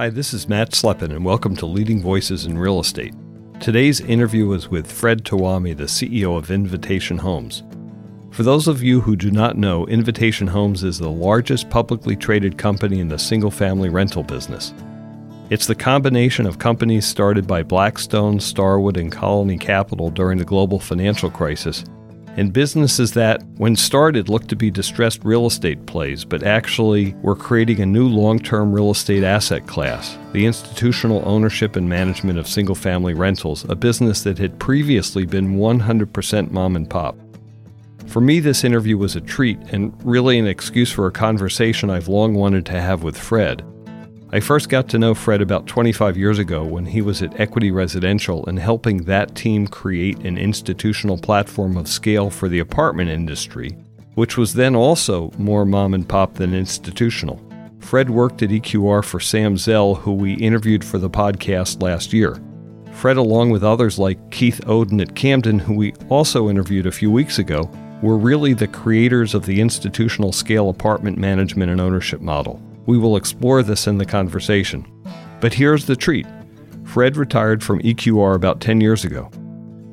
Hi, this is Matt Slepin, and welcome to Leading Voices in Real Estate. Today's interview is with Fred Tuomi, the CEO of Invitation Homes. For those of you who do not know, Invitation Homes is the largest publicly traded company in the single family rental business. It's the combination of companies started by Blackstone, Starwood, and Colony Capital during the global financial crisis and businesses that, when started, looked to be distressed real estate plays, but actually were creating a new long term real estate asset class the institutional ownership and management of single family rentals, a business that had previously been 100% mom and pop. For me, this interview was a treat and really an excuse for a conversation I've long wanted to have with Fred. I first got to know Fred about 25 years ago when he was at Equity Residential and helping that team create an institutional platform of scale for the apartment industry, which was then also more mom and pop than institutional. Fred worked at EQR for Sam Zell, who we interviewed for the podcast last year. Fred, along with others like Keith Oden at Camden, who we also interviewed a few weeks ago, were really the creators of the institutional scale apartment management and ownership model. We will explore this in the conversation. But here's the treat Fred retired from EQR about 10 years ago.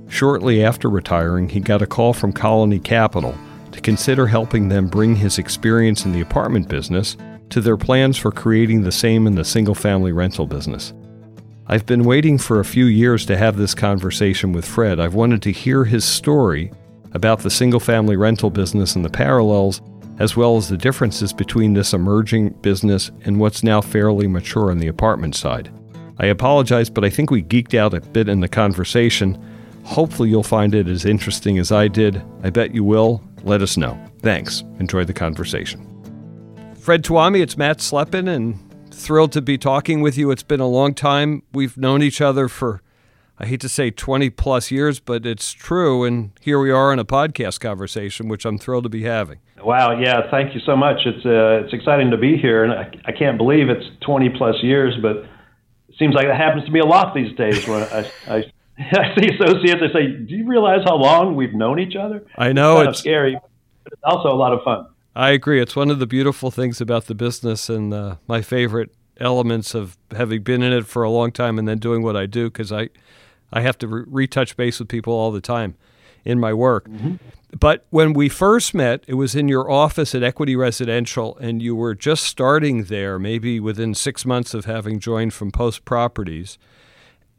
Shortly after retiring, he got a call from Colony Capital to consider helping them bring his experience in the apartment business to their plans for creating the same in the single family rental business. I've been waiting for a few years to have this conversation with Fred. I've wanted to hear his story about the single family rental business and the parallels as well as the differences between this emerging business and what's now fairly mature on the apartment side. I apologize, but I think we geeked out a bit in the conversation. Hopefully, you'll find it as interesting as I did. I bet you will. Let us know. Thanks. Enjoy the conversation. Fred Tuomi, it's Matt Slepin, and thrilled to be talking with you. It's been a long time. We've known each other for I hate to say 20 plus years, but it's true. And here we are in a podcast conversation, which I'm thrilled to be having. Wow. Yeah. Thank you so much. It's, uh, it's exciting to be here. And I, I can't believe it's 20 plus years, but it seems like that happens to me a lot these days when I, I, I see associates. I say, do you realize how long we've known each other? I know. It's, it's scary, but it's also a lot of fun. I agree. It's one of the beautiful things about the business and uh, my favorite elements of having been in it for a long time and then doing what I do because I – I have to re- retouch base with people all the time in my work. Mm-hmm. But when we first met, it was in your office at Equity Residential, and you were just starting there, maybe within six months of having joined from Post Properties.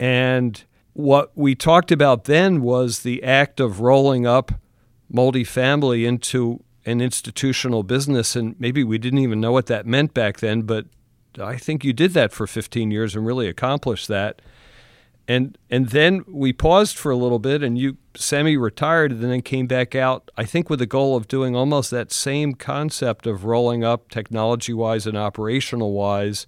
And what we talked about then was the act of rolling up multifamily into an institutional business. And maybe we didn't even know what that meant back then, but I think you did that for 15 years and really accomplished that and and then we paused for a little bit and you semi-retired and then came back out i think with the goal of doing almost that same concept of rolling up technology-wise and operational-wise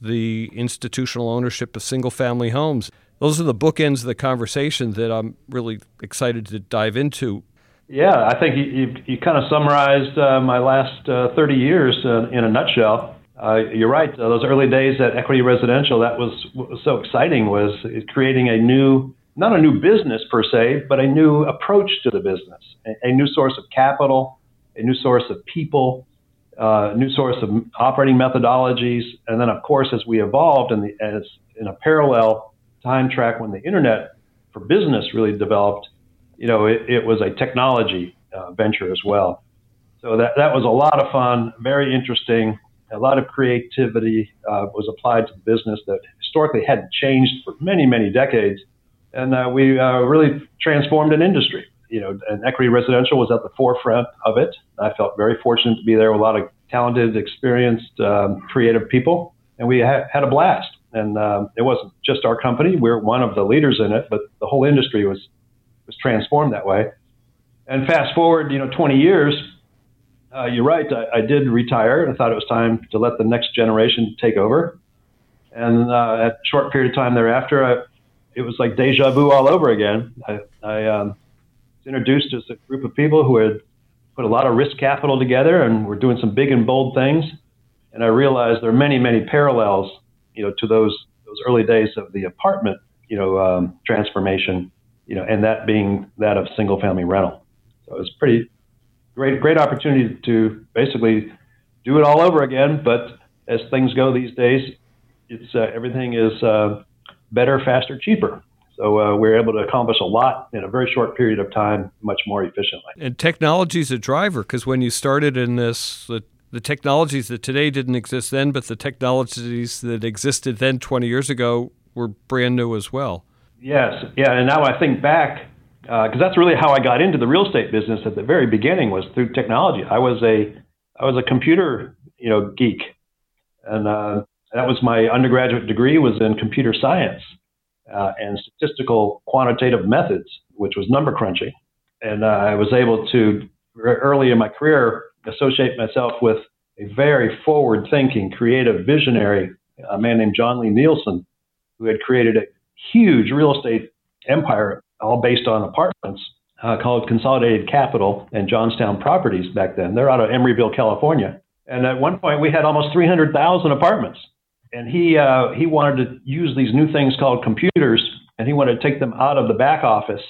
the institutional ownership of single-family homes. Those are the bookends of the conversation that i'm really excited to dive into. Yeah i think you, you, you kind of summarized uh, my last uh, 30 years uh, in a nutshell uh, you're right. Uh, those early days at Equity Residential, that was was so exciting was creating a new, not a new business per se, but a new approach to the business, a, a new source of capital, a new source of people, uh, new source of operating methodologies, and then of course as we evolved and as in a parallel time track when the internet for business really developed, you know, it, it was a technology uh, venture as well. So that that was a lot of fun, very interesting a lot of creativity uh, was applied to the business that historically hadn't changed for many, many decades. And uh, we uh, really transformed an industry. You know, and equity residential was at the forefront of it. I felt very fortunate to be there with a lot of talented, experienced, um, creative people, and we ha- had a blast. And um, it wasn't just our company; we we're one of the leaders in it, but the whole industry was was transformed that way. And fast forward, you know, 20 years, uh, you're right. I, I, did retire. I thought it was time to let the next generation take over. And uh, at a short period of time thereafter, I, it was like deja vu all over again. I, I um, was introduced as a group of people who had put a lot of risk capital together and were doing some big and bold things. And I realized there are many, many parallels, you know, to those those early days of the apartment, you know, um, transformation, you know, and that being that of single family rental. So it was pretty great great opportunity to basically do it all over again. But as things go these days, it's uh, everything is uh, better, faster, cheaper. So uh, we're able to accomplish a lot in a very short period of time, much more efficiently. And technology is a driver because when you started in this, the, the technologies that today didn't exist then, but the technologies that existed then 20 years ago were brand new as well. Yes, yeah, and now I think back because uh, that's really how I got into the real estate business at the very beginning was through technology. I was a I was a computer you know geek, and uh, that was my undergraduate degree was in computer science uh, and statistical quantitative methods, which was number crunching. And uh, I was able to, early in my career, associate myself with a very forward thinking, creative, visionary a man named John Lee Nielsen, who had created a huge real estate empire all based on apartments uh, called Consolidated Capital and Johnstown Properties back then. They're out of Emeryville, California. And at one point, we had almost 300,000 apartments and he uh, he wanted to use these new things called computers, and he wanted to take them out of the back office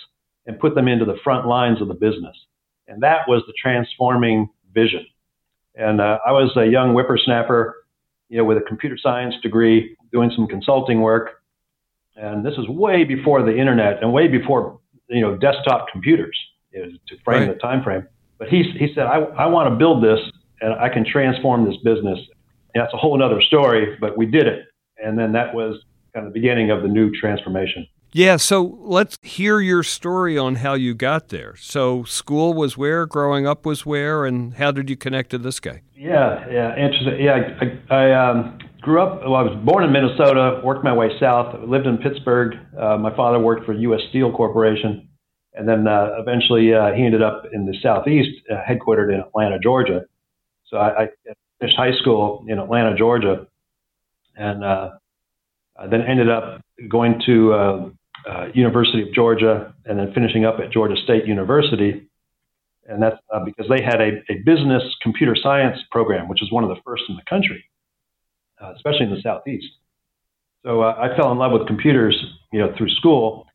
and put them into the front lines of the business, and that was the transforming vision. And uh, I was a young whippersnapper, you know, with a computer science degree, doing some consulting work, and this is way before the internet and way before you know desktop computers to frame right. the time frame. But he he said, I, I want to build this, and I can transform this business that's a whole other story, but we did it. And then that was kind of the beginning of the new transformation. Yeah, so let's hear your story on how you got there. So, school was where, growing up was where, and how did you connect to this guy? Yeah, yeah, interesting. Yeah, I, I um, grew up, well, I was born in Minnesota, worked my way south, lived in Pittsburgh. Uh, my father worked for U.S. Steel Corporation, and then uh, eventually uh, he ended up in the southeast, uh, headquartered in Atlanta, Georgia. So I, I finished high school in Atlanta, Georgia, and uh, then ended up going to uh, University of Georgia and then finishing up at Georgia State University. And that's because they had a, a, business computer science program, which is one of the first in the country, uh, especially in the Southeast. So uh, I fell in love with computers, you know, through school,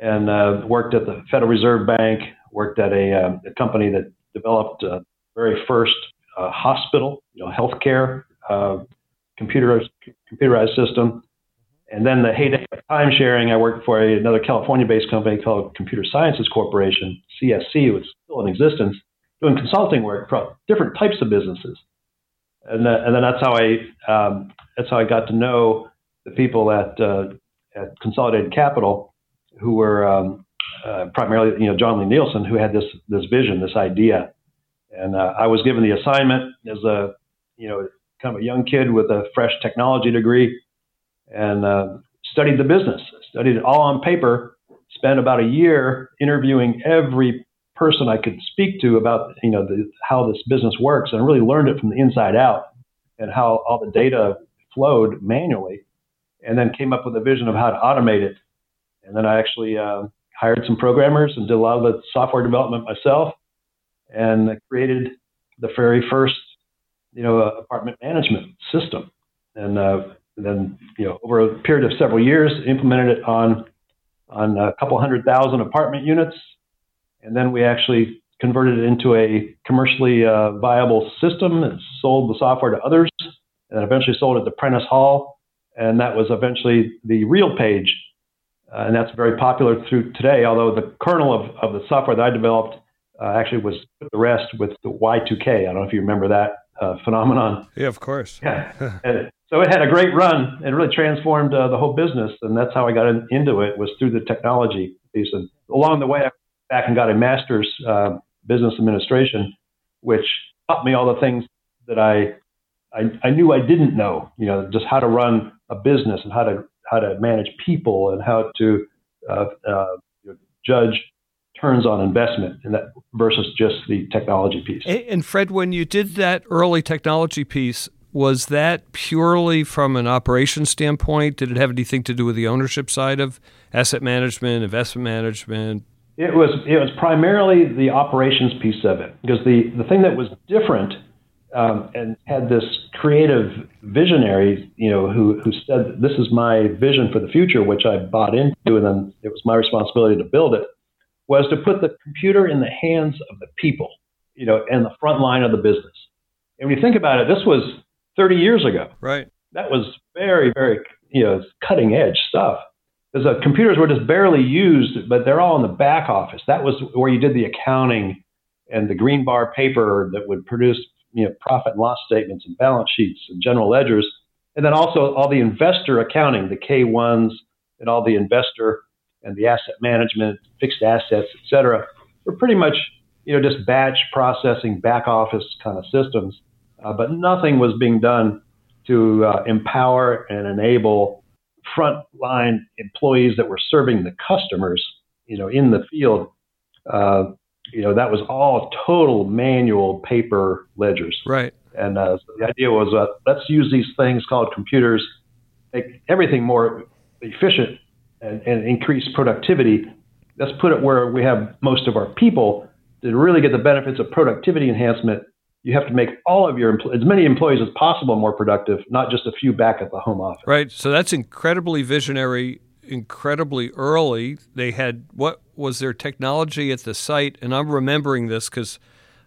and worked at the Federal Reserve Bank. Worked at a, a company that developed the very first uh, hospital, you know, healthcare, uh, computerized, computerized system. And then the heyday of time sharing, I worked for a, another California-based company called Computer Sciences Corporation, CSC, which is still in existence, doing consulting work for different types of businesses. And, uh, and then that's how I um, that's how I got to know the people at uh, at Consolidated Capital, who were um, uh, primarily you know John Lee Nielsen, who had this this vision, this idea and uh, I was given the assignment as a, you know, kind of a young kid with a fresh technology degree, and uh, studied the business. Studied it all on paper. Spent about a year interviewing every person I could speak to about, you know, the, how this business works, and really learned it from the inside out, and how all the data flowed manually, and then came up with a vision of how to automate it. And then I actually uh, hired some programmers and did a lot of the software development myself and created the very first, you know, apartment management system. And uh, then, you know, over a period of several years, implemented it on on a couple hundred thousand apartment units, and then we actually converted it into a commercially uh, viable system and sold the software to others, and eventually sold it to Prentice Hall, and that was eventually the RealPage, uh, and that's very popular through today. Although the kernel of, of the software that I developed uh, actually was the rest with the Y2K. I don't know if you remember that uh, phenomenon. Yeah, of course. Yeah. so it had a great run and really transformed uh, the whole business. And that's how I got in, into it was through the technology piece. And along the way, I back and got a master's uh, business administration, which taught me all the things that I, I, I knew I didn't know. You know, just how to run a business and how to how to manage people and how to uh, uh, judge turns on investment and that versus just the technology piece. And Fred, when you did that early technology piece, was that purely from an operations standpoint? Did it have anything to do with the ownership side of asset management, investment management? It was it was primarily the operations piece of it because the the thing that was different um, and had this creative visionary, you know, who who said this is my vision for the future, which I bought into, and then it was my responsibility to build it was to put the computer in the hands of the people, you know, and the front line of the business. And when you think about it, this was 30 years ago. Right. that was very, very, you know, cutting edge stuff. Because uh, computers were just barely used, but they're all in the back office. That was where you did the accounting and the green bar paper that would produce, you know, profit and loss statements and balance sheets and general ledgers. And then also all the investor accounting, the K1s and all the investor and the asset management, fixed assets, et cetera, were pretty much, you know, just batch processing, back office kind of systems. Uh, but nothing was being done to uh, empower and enable frontline employees that were serving the customers, you know, in the field. Uh, you know, that was all total manual paper ledgers. Right. And uh, so the idea was, uh, let's use these things called computers, make everything more efficient and, and increase productivity. Let's put it where we have most of our people to really get the benefits of productivity enhancement you have to make all of your as many employees as possible more productive, not just a few back at the home office. Right. So that's incredibly visionary, incredibly early. They had what was their technology at the site, and I'm remembering this because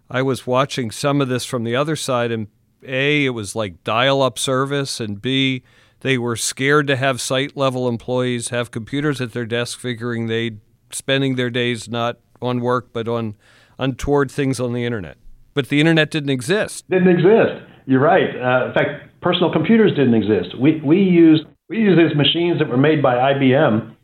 I was watching some of this from the other side, and a it was like dial-up service, and b they were scared to have site level employees have computers at their desk, figuring they'd spending their days not on work but on untoward things on the internet but the internet didn't exist. Didn't exist. You're right. Uh, in fact, personal computers didn't exist. We we used we used these machines that were made by IBM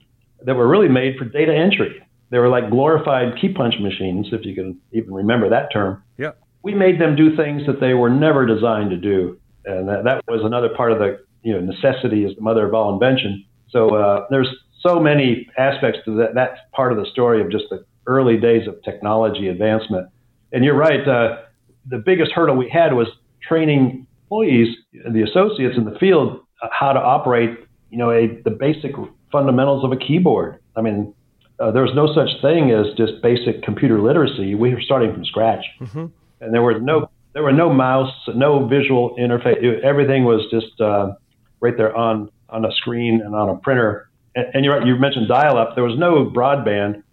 that were really made for data entry. They were like glorified key punch machines, if you can even remember that term. Yeah. We made them do things that they were never designed to do, and that, that was another part of the you know necessity is the mother of all invention. So uh, there's so many aspects to that. That's part of the story of just the early days of technology advancement and you're right. Uh, the biggest hurdle we had was training employees, the associates in the field, uh, how to operate, you know, a, the basic fundamentals of a keyboard. I mean, uh, there was no such thing as just basic computer literacy. We were starting from scratch, mm-hmm. and there were no there were no mouse, no visual interface. It, everything was just uh, right there on on a screen and on a printer. And, and you're right. You mentioned dial-up. There was no broadband,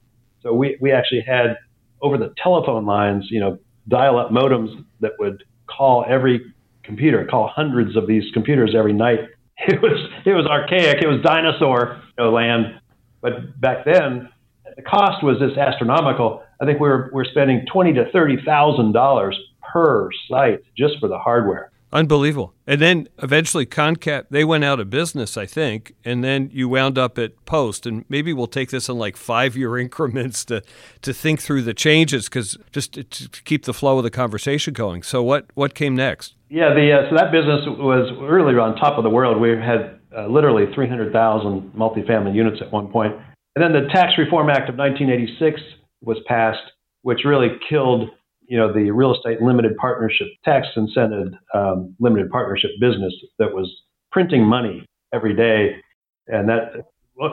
so we we actually had over the telephone lines, you know, dial-up modems that would call every computer, call hundreds of these computers every night. It was it was archaic. It was dinosaur you know, land. But back then, the cost was just astronomical. I think we were we we're spending twenty to thirty thousand dollars per site just for the hardware. Unbelievable. And then eventually Concap, they went out of business, I think, and then you wound up at Post. And maybe we'll take this in like five year increments to, to think through the changes because just to, to, keep the flow of the conversation going. So, what, what came next? Yeah, the, uh, so that business was really on top of the world. We had uh, literally 300,000 multifamily units at one point. And then the Tax Reform Act of 1986 was passed, which really killed you know, the real estate limited partnership tax incented um, limited partnership business that was printing money every day, and that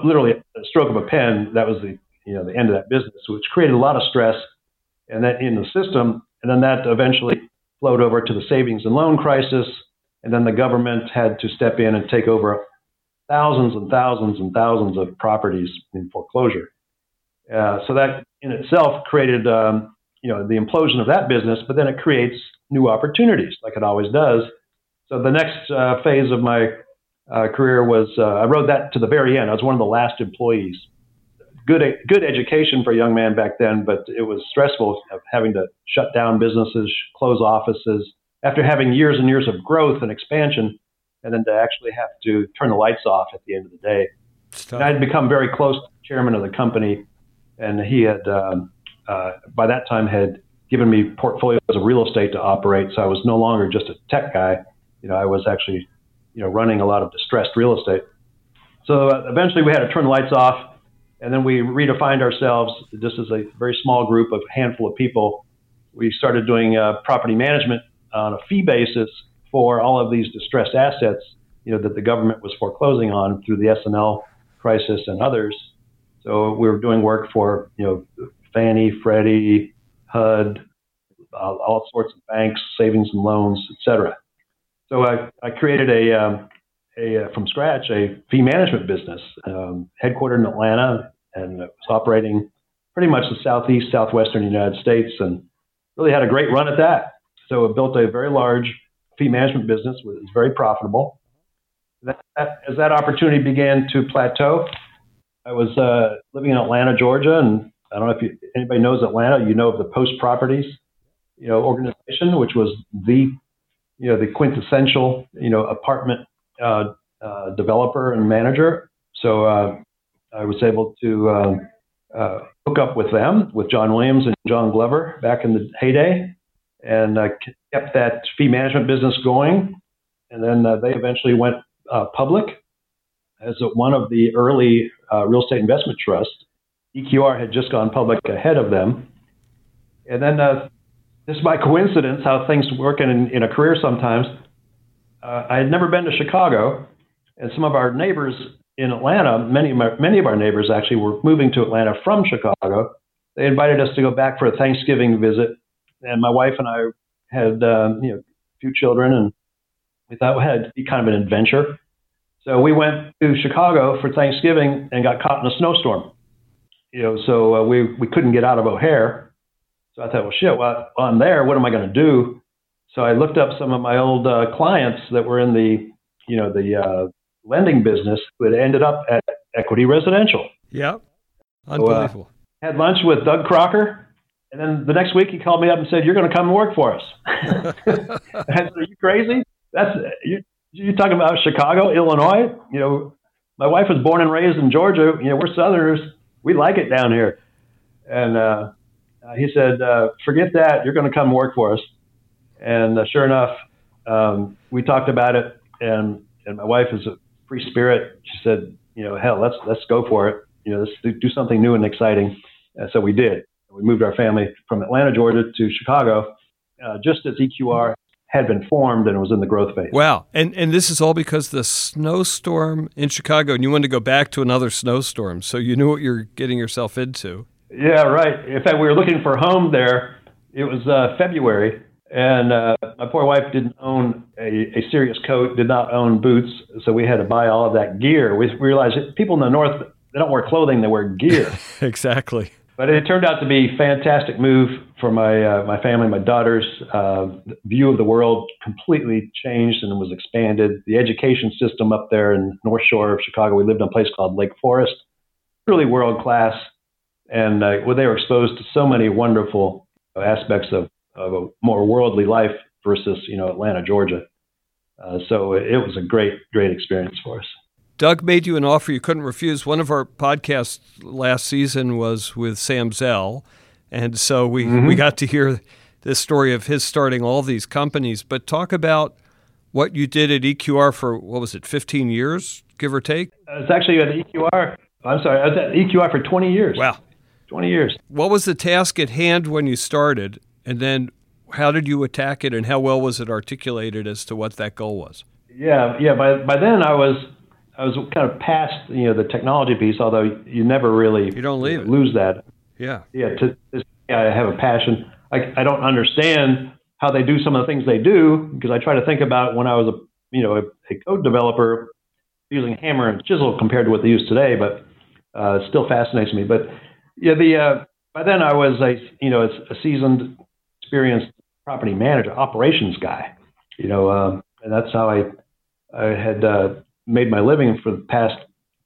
literally a stroke of a pen. That was the you know the end of that business, which created a lot of stress, and that in the system, and then that eventually flowed over to the savings and loan crisis, and then the government had to step in and take over thousands and thousands and thousands of properties in foreclosure. Uh, so that in itself created um, you know the implosion of that business, but then it creates new opportunities, like it always does. So the next uh, phase of my uh, career was uh, I rode that to the very end. I was one of the last employees. Good good education for a young man back then, but it was stressful of having to shut down businesses, close offices after having years and years of growth and expansion, and then to actually have to turn the lights off at the end of the day. I had become very close to the chairman of the company, and he had. Um, uh, by that time had given me portfolios of real estate to operate. So I was no longer just a tech guy. You know, I was actually, you know, running a lot of distressed real estate. So uh, eventually we had to turn the lights off, and then we redefined ourselves just as a very small group of handful of people. We started doing uh, property management on a fee basis for all of these distressed assets, you know, that the government was foreclosing on through the S&L crisis and others. So we were doing work for, you know, Fannie, Freddie, HUD, uh, all sorts of banks, savings and loans, etc. So I, I created a, um, a uh, from scratch a fee management business, um, headquartered in Atlanta, and was operating pretty much the southeast, southwestern United States, and really had a great run at that. So it built a very large fee management business, which was very profitable. that, as that opportunity began to plateau, I was uh, living in Atlanta, Georgia, and I don't know if you, anybody knows Atlanta. You know of the Post Properties, you know, organization, which was the, you know, the quintessential, you know, apartment uh, uh, developer and manager. So uh, I was able to um, uh, hook up with them, with John Williams and John Glover back in the heyday, and uh, kept that fee management business going. And then uh, they eventually went uh, public as one of the early real estate investment trusts. EQR had just gone public ahead of them. And then, uh, just by coincidence, how things work in, in a career sometimes, uh, I had never been to Chicago, and some of our neighbors in Atlanta, many of, my, many of our neighbors actually were moving to Atlanta from Chicago. They invited us to go back for a Thanksgiving visit, and my wife and I had um, you know a few children, and we thought it had to be kind of an adventure. So we went to Chicago for Thanksgiving and got caught in a snowstorm. You know, so uh, we we couldn't get out of O'Hare. So I thought, well, shit, well, I'm there. What am I going to do? So I looked up some of my old uh, clients that were in the, you know, the uh, lending business who had ended up at Equity Residential. Yeah, unbelievable. So, uh, had lunch with Doug Crocker, and then the next week he called me up and said, "You're going to come and work for us." I said, "Are you crazy? That's you, you're talking about Chicago, Illinois. You know, my wife was born and raised in Georgia. You know, we're Southerners. We like it down here." And uh, uh he said, uh, "Forget that. You're going to come work for us." And uh, sure enough, um, we talked about it, and and my wife is a free spirit. She said, "You know, hell, let's let's go for it. You know, let's do, do something new and exciting." And so we did. We moved our family from Atlanta, Georgia, to Chicago, uh, just as EQR had been formed and was in the growth phase. Wow. And and this is all because the snowstorm in Chicago and you wanted to go back to another snowstorm. So you knew what you're getting yourself into. Yeah, right. In fact, we were looking for a home there. It was uh, February and uh, my poor wife didn't own a, a serious coat, did not own boots, so we had to buy all of that gear. We realized people in the north they don't wear clothing; they wear gear. exactly. But it turned out to be a fantastic move for my uh, my family, my daughters. Uh, view of the world completely changed and was expanded. The education system up there in North Shore of Chicago, we lived in a place called Lake Forest, really world class, and uh, well, they were exposed to so many wonderful aspects of, of a more worldly life versus you know Atlanta, Georgia. Uh, so it was a great, great experience for us. Doug made you an offer you couldn't refuse. One of our podcasts last season was with Sam Zell, and so we mm-hmm. we got to hear this story of his starting all these companies. But talk about what you did at EQR for what was it, 15 years, give or take? I was actually at EQR. I'm sorry, I was at EQR for 20 years. Wow, 20 years. What was the task at hand when you started, and then how did you attack it, and how well was it articulated as to what that goal was? Yeah, yeah. By by then I was I was kind of past you know the technology piece, although you never really you don't leave lose that. Yeah, yeah. To this, I have a passion. I I don't understand how they do some of the things they do because I try to think about when I was a you know a, a code developer using hammer and chisel compared to what they use today, but uh, it still fascinates me. But yeah, the uh, by then I was a you know a seasoned, experienced property manager, operations guy. You know, um, and that's how I I had uh, made my living for the past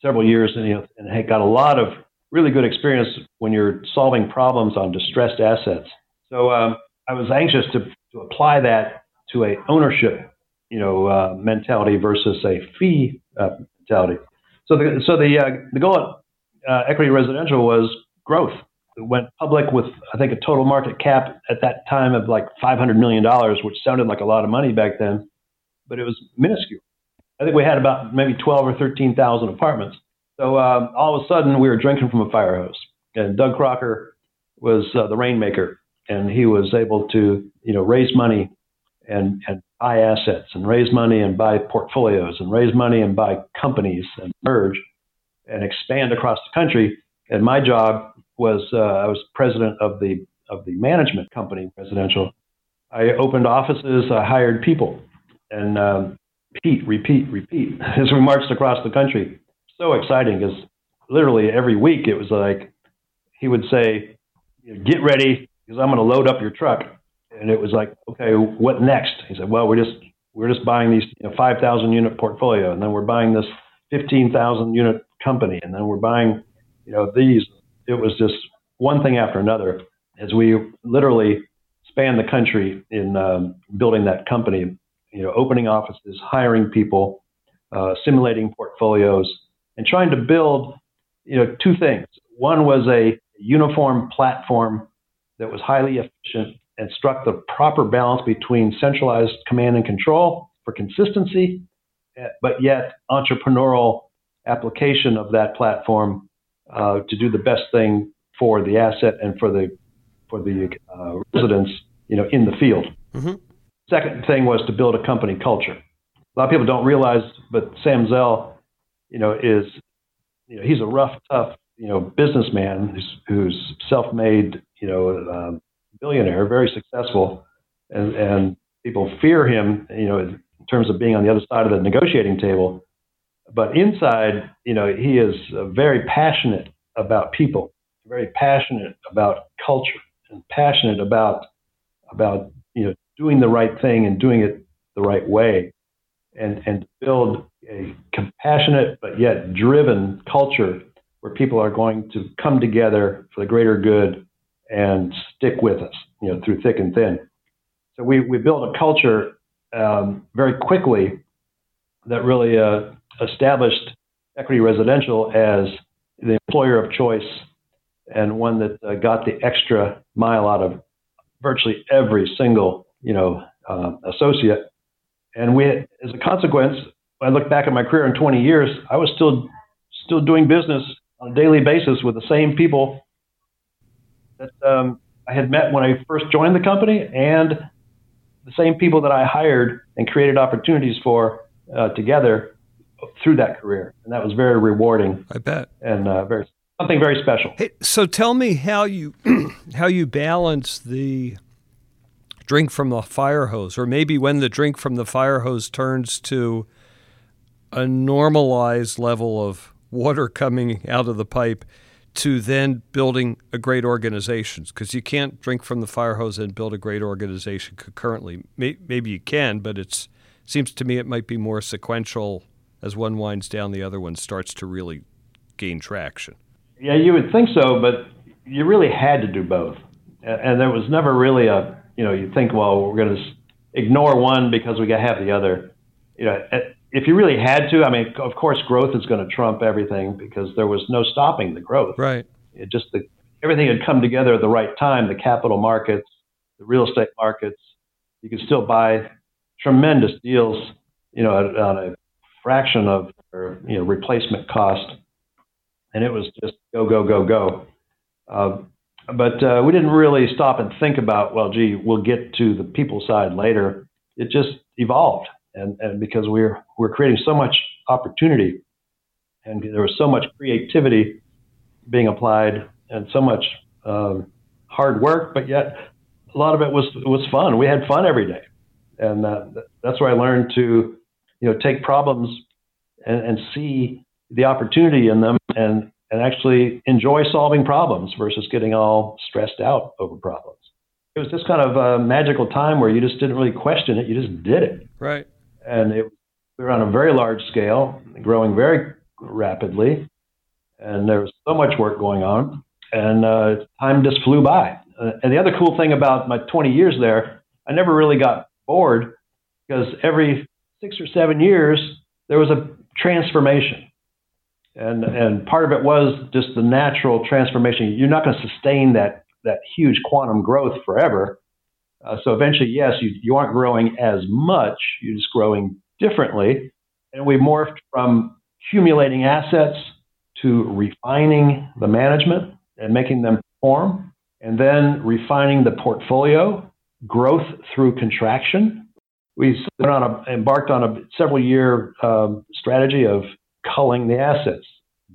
several years, and, you know, and had got a lot of really good experience when you're solving problems on distressed assets. So um, I was anxious to, to apply that to a ownership, you know, uh, mentality versus a fee uh, mentality. So the so the uh, the goal at uh, Equity Residential was growth. It went public with I think a total market cap at that time of like 500 million dollars, which sounded like a lot of money back then, but it was minuscule. I think we had about maybe 12 or 13,000 apartments. So um, all of a sudden, we were drinking from a fire hose. And Doug Crocker was uh, the rainmaker, and he was able to, you know, raise money and, and buy assets, and raise money and buy portfolios, and raise money and buy companies, and merge and expand across the country. And my job was uh, I was president of the of the management company, residential. I opened offices, I hired people, and um, repeat, repeat, repeat as we marched across the country. So exciting because literally every week it was like he would say, "Get ready because I'm going to load up your truck." And it was like, "Okay, what next?" He said, "Well, we're just we're just buying these you know, 5,000 unit portfolio, and then we're buying this 15,000 unit company, and then we're buying, you know, these. It was just one thing after another as we literally spanned the country in um, building that company. You know, opening offices, hiring people, uh, simulating portfolios, and trying to build, you know, two things. One was a uniform platform that was highly efficient and struck the proper balance between centralized command and control for consistency, eh, but yet entrepreneurial application of that platform uh, to do the best thing for the asset and for the for the uh, residents, you know, in the field. Mm-hmm. Second thing was to build a company culture. A lot of people don't realize, but Sam Zell, you know, is you know he's a rough, tough, you know, businessman who's, who's self-made, you know, um, billionaire, very successful, and and people fear him, you know, in terms of being on the other side of the negotiating table. But inside, you know, he is very passionate about people, very passionate about culture, and passionate about about you know doing the right thing and doing it the right way, and and build a compassionate but yet driven culture where people are going to come together for the greater good and stick with us, you know, through thick and thin. So we we built a culture um, very quickly that really uh, established Equity Residential as the employer of choice and one that uh, got the extra mile out of virtually every single you know uh, associate. And we, as a consequence, I look back at my career in 20 years, I was still still doing business on a daily basis with the same people that um, I had met when I first joined the company, and the same people that I hired and created opportunities for uh, together through that career, and that was very rewarding. I bet, and uh, very something very special. Hey, so tell me how you how you balance the drink from the fire hose, or maybe when the drink from the fire hose turns to a normalized level of water coming out of the pipe to then building a great organization because you can't drink from the fire hose and build a great organization concurrently. Maybe you can, but it seems to me it might be more sequential as one winds down, the other one starts to really gain traction. Yeah, you would think so, but you really had to do both. And there was never really a, you know, you think, well, we're going to ignore one because we got to have the other. You know, if you really had to, I mean, of course, growth is going to trump everything because there was no stopping the growth. Right. It just the everything had come together at the right time. The capital markets, the real estate markets. You could still buy tremendous deals, you know, on a fraction of their you know replacement cost, and it was just go go go go. Uh, but uh, we didn't really stop and think about, well, gee, we'll get to the people side later. It just evolved, and and because we're we're creating so much opportunity, and there was so much creativity being applied, and so much um, hard work, but yet a lot of it was was fun. We had fun every day, and uh, that's where I learned to you know take problems and, and see the opportunity in them and and actually enjoy solving problems versus getting all stressed out over problems. It was just kind of a magical time where you just didn't really question it; you just did it. Right. And it, we were on a very large scale, growing very rapidly, and there was so much work going on, and uh, time just flew by. Uh, and the other cool thing about my 20 years there, I never really got bored because every six or seven years there was a transformation. And, and part of it was just the natural transformation. You're not going to sustain that, that huge quantum growth forever. Uh, so eventually, yes, you, you aren't growing as much, you're just growing differently. And we morphed from accumulating assets to refining the management and making them perform, and then refining the portfolio, growth through contraction. We on a, embarked on a several year um, strategy of culling the assets,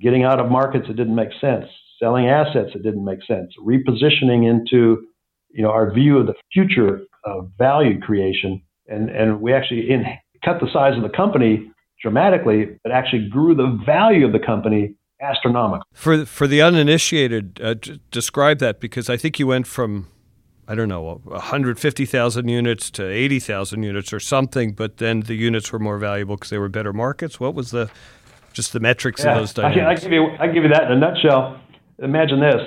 getting out of markets that didn't make sense, selling assets that didn't make sense, repositioning into you know our view of the future of value creation, and and we actually in, cut the size of the company dramatically, but actually grew the value of the company astronomical. For for the uninitiated, uh, d- describe that because I think you went from I don't know, 150,000 units to 80,000 units or something, but then the units were more valuable because they were better markets? What was the just the metrics yeah, of those dynamics? I, I give you I give you that in a nutshell. Imagine this: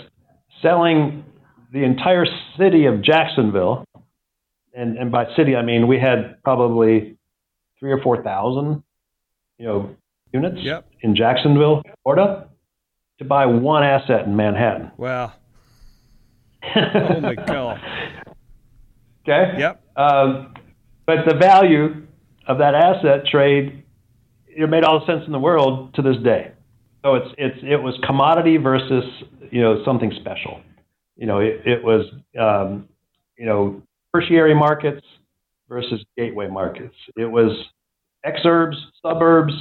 selling the entire city of Jacksonville, and and by city I mean we had probably three or four thousand, you know, units yep. in Jacksonville, Florida, to buy one asset in Manhattan. Wow. oh my god. Okay. Yep. Um, but the value of that asset trade, it made all the sense in the world to this day. So it's it's it was commodity versus you know something special. You know it, it was um, you know tertiary markets versus gateway markets. It was exurbs, suburbs,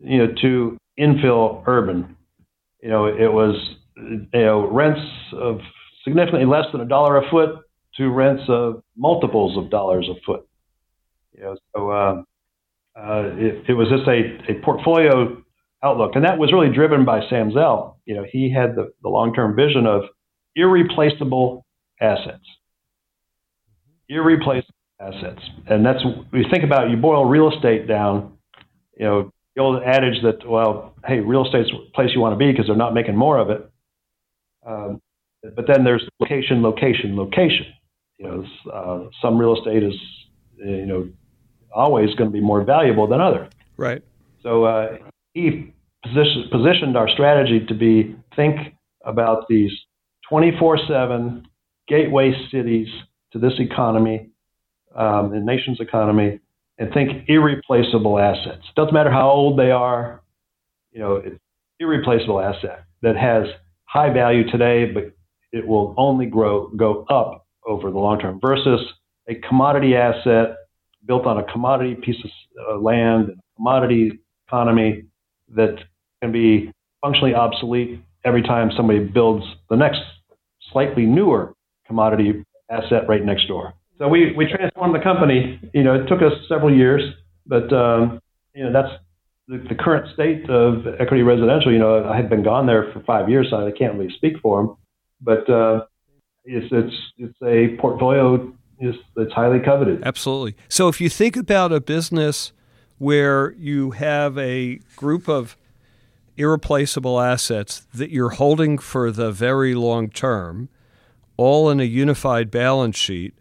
you know, to infill urban. You know, it was you know rents of significantly less than a dollar a foot to rents of multiples of dollars a foot. You know, so uh, uh, it, it, was just a, a portfolio outlook, and that was really driven by Sam Zell. You know, he had the, the long-term vision of irreplaceable assets, irreplaceable assets, and that's you think about. You boil real estate down. You know, the old adage that well, hey, real estate's the place you want to be because they're not making more of it. Um, but then there's location, location, location. You know, uh, some real estate is, you know, always going to be more valuable than other. Right. So uh, he position, positioned our strategy to be think about these 24/7 gateway cities to this economy, um, the nation's economy, and think irreplaceable assets. Doesn't matter how old they are, you know, it's irreplaceable asset that has high value today, but it will only grow go up over the long term versus a commodity asset built on a commodity piece of uh, land, commodity economy that can be functionally obsolete every time somebody builds the next slightly newer commodity asset right next door. So we, we transformed the company. You know, it took us several years, but um, you know that's the, the, current state of equity residential. You know, I had been gone there for five years, so I can't really speak for them but uh, it's it's it's a portfolio that's highly coveted. Absolutely. So if you think about a business where you have a group of irreplaceable assets that you're holding for the very long term, all in a unified balance sheet,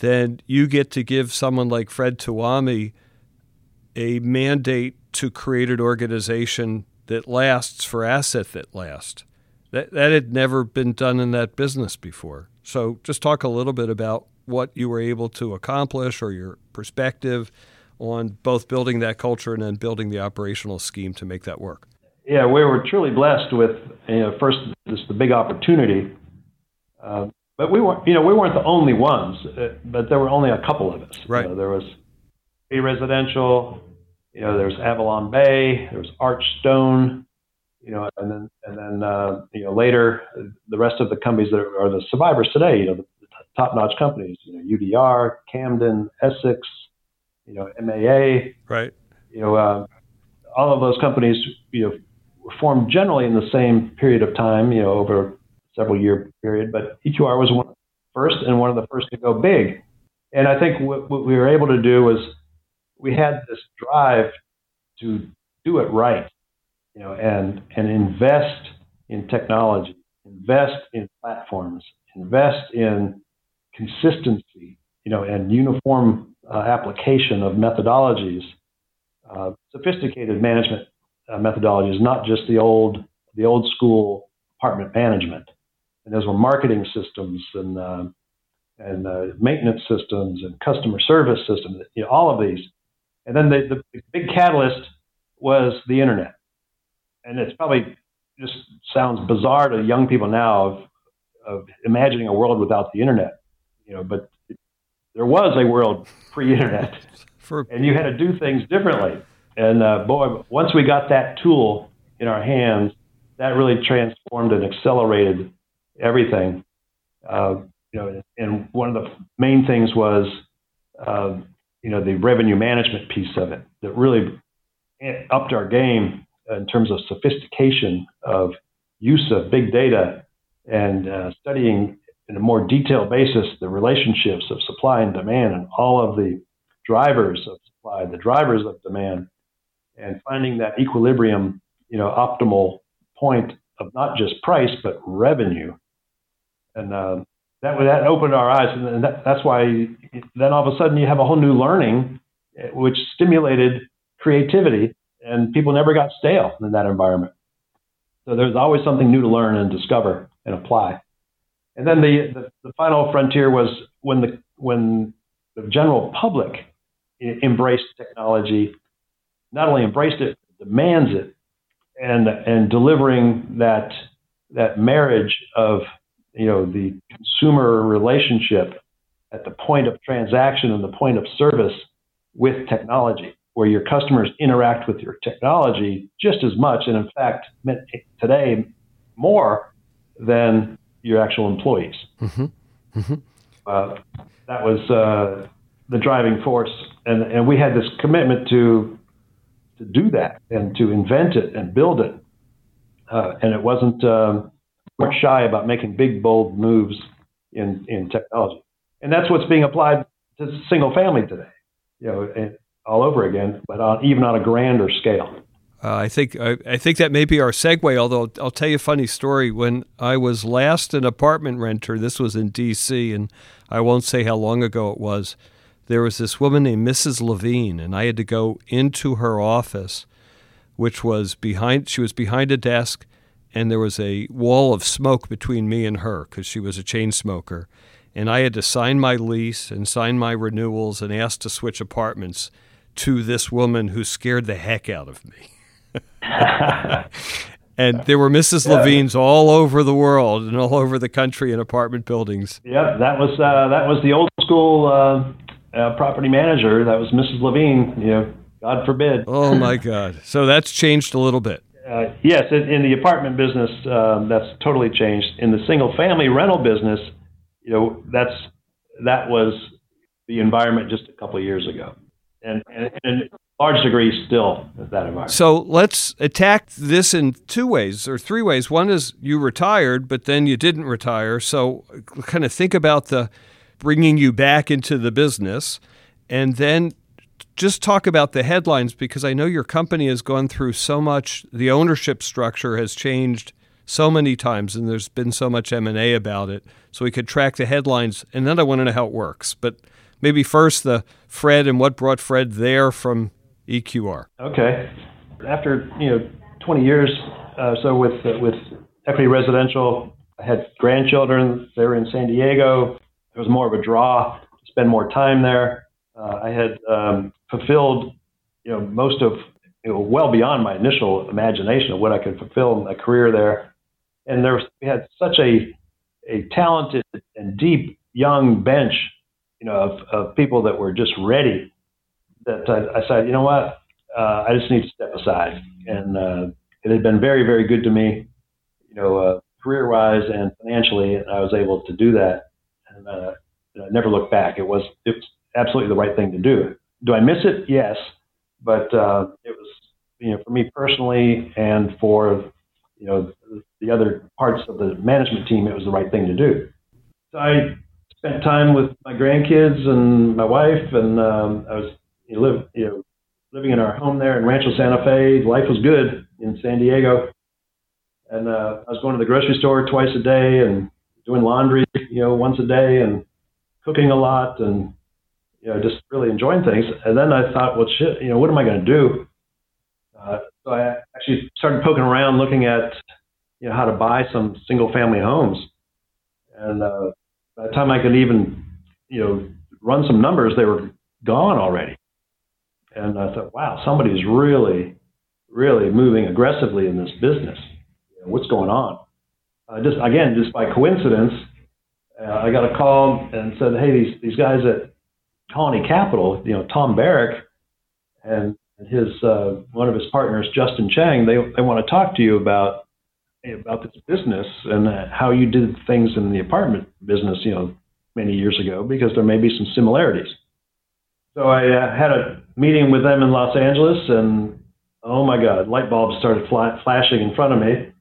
then you get to give someone like Fred Tuomi a mandate to create an organization that lasts for asset that lasts. That, that had never been done in that business before. So just talk a little bit about what you were able to accomplish or your perspective on both building that culture and then building the operational scheme to make that work. Yeah, we were truly blessed with you know, first this the big opportunity, uh, but we weren't you know we weren't the only ones, uh, but there were only a couple of us. Right. You know, there was A Residential, you know, there's Avalon Bay, there was Archstone, you know, and then and then uh, you know later the rest of the companies that are, are the survivors today, you know, the top-notch companies, you know, UDR, Camden, Essex, you know, MAA, right? You know, uh, all of those companies, you know, were formed generally in the same period of time, you know, over a several year period. But EQR was one first and one of the first to go big. And I think what, what we were able to do was we had this drive to do it right you know, and and invest in technology, invest in platforms, invest in consistency, you know, and uniform uh, application of methodologies, uh, sophisticated management uh, methodologies, not just the old the old school apartment management. And those were marketing systems and uh, and uh, maintenance systems and customer service systems, you know, all of these. And then the, the big catalyst was the internet and it's probably just sounds bizarre to young people now of, of imagining a world without the internet, you know, but there was a world pre-internet, For... and you had to do things differently. And uh, boy, once we got that tool in our hands, that really transformed and accelerated everything. Uh, you know, and one of the main things was, uh, you know, the revenue management piece of it that really upped our game in terms of sophistication of use of big data and uh, studying in a more detailed basis the relationships of supply and demand and all of the drivers of supply, the drivers of demand, and finding that equilibrium, you know, optimal point of not just price but revenue. And uh, that that opened our eyes, and that, that's why then all of a sudden you have a whole new learning, eh, which stimulated creativity, and people never got stale in that environment. So there's always something new to learn and discover and apply. And then the, the, the final frontier was when the when the general public embraced technology, not only embraced it, demands it, and and delivering that that marriage of you know the consumer relationship at the point of transaction and the point of service with technology, where your customers interact with your technology just as much, and in fact today more than your actual employees. Mm-hmm. Mm-hmm. Uh, that was uh, the driving force, and and we had this commitment to to do that and to invent it and build it, uh, and it wasn't um, shy about making big bold moves in in technology, and that's what's being applied to single family today, you know, all over again, but on, even on a grander scale. Uh, I think I, I, think that may be our segue. Although I'll tell you a funny story. When I was last an apartment renter, this was in D.C., and I won't say how long ago it was. There was this woman named Mrs. Levine, and I had to go into her office, which was behind. She was behind a desk, and there was a wall of smoke between me and her because she was a chain smoker, and I had to sign my lease and sign my renewals and ask to switch apartments to this woman who scared the heck out of me. and there were Mrs. Yeah. Levines all over the world and all over the country in apartment buildings. Yep, that was uh, that was the old school uh, uh, property manager. That was Mrs. Levine. You know, God forbid. Oh my God! So that's changed a little bit. Uh, yes, in, in, the apartment business, um, that's totally changed. In the single-family rental business, you know, that's that was the environment just a couple of years ago, and, and, and large degree still that environment. So let's attack this in two ways or three ways. One is you retired, but then you didn't retire. So kind of think about the bringing you back into the business, and then just talk about the headlines because I know your company has gone through so much. The ownership structure has changed so many times, and there's been so much M and A about it. So we could track the headlines, and then I want to know how it works. But maybe first the Fred and what brought Fred there from EQR. Okay. After you know 20 years uh, so with uh, with Equity Residential, I had grandchildren. They were in San Diego. It was more of a draw to spend more time there. Uh, I had um, fulfilled you know most of you know, well beyond my initial imagination of what I could fulfill in a career there. And there was, we had such a a talented and deep young bench, you know, of, of people that were just ready that I, I said, you know what, uh, I just need to step aside. And uh, it had been very, very good to me, you know, uh, career wise and financially, and I was able to do that. And uh, I never looked back. It was it was absolutely the right thing to do. Do I miss it? Yes, but uh, it was you know for me personally and for you know the other parts of the management team, it was the right thing to do. So I spent time with my grandkids and my wife, and um, I was you live, you know, living in our home there in Rancho Santa Fe. Life was good in San Diego, and uh, I was going to the grocery store twice a day and doing laundry, you know, once a day, and cooking a lot, and you know, just really enjoying things. And then I thought, well, shit, you know, what am I going to do? Uh, so I actually started poking around, looking at you know how to buy some single-family homes, and uh, by the time I could even you know run some numbers, they were gone already. And I thought, wow, somebody's really, really moving aggressively in this business. What's going on? Uh, just again, just by coincidence, uh, I got a call and said, hey, these these guys at Colony Capital, you know, Tom Barrack and his uh, one of his partners, Justin Chang, they they want to talk to you about about this business and how you did things in the apartment business, you know, many years ago, because there may be some similarities. So I uh, had a meeting with them in Los Angeles, and oh my God, light bulbs started fla- flashing in front of me.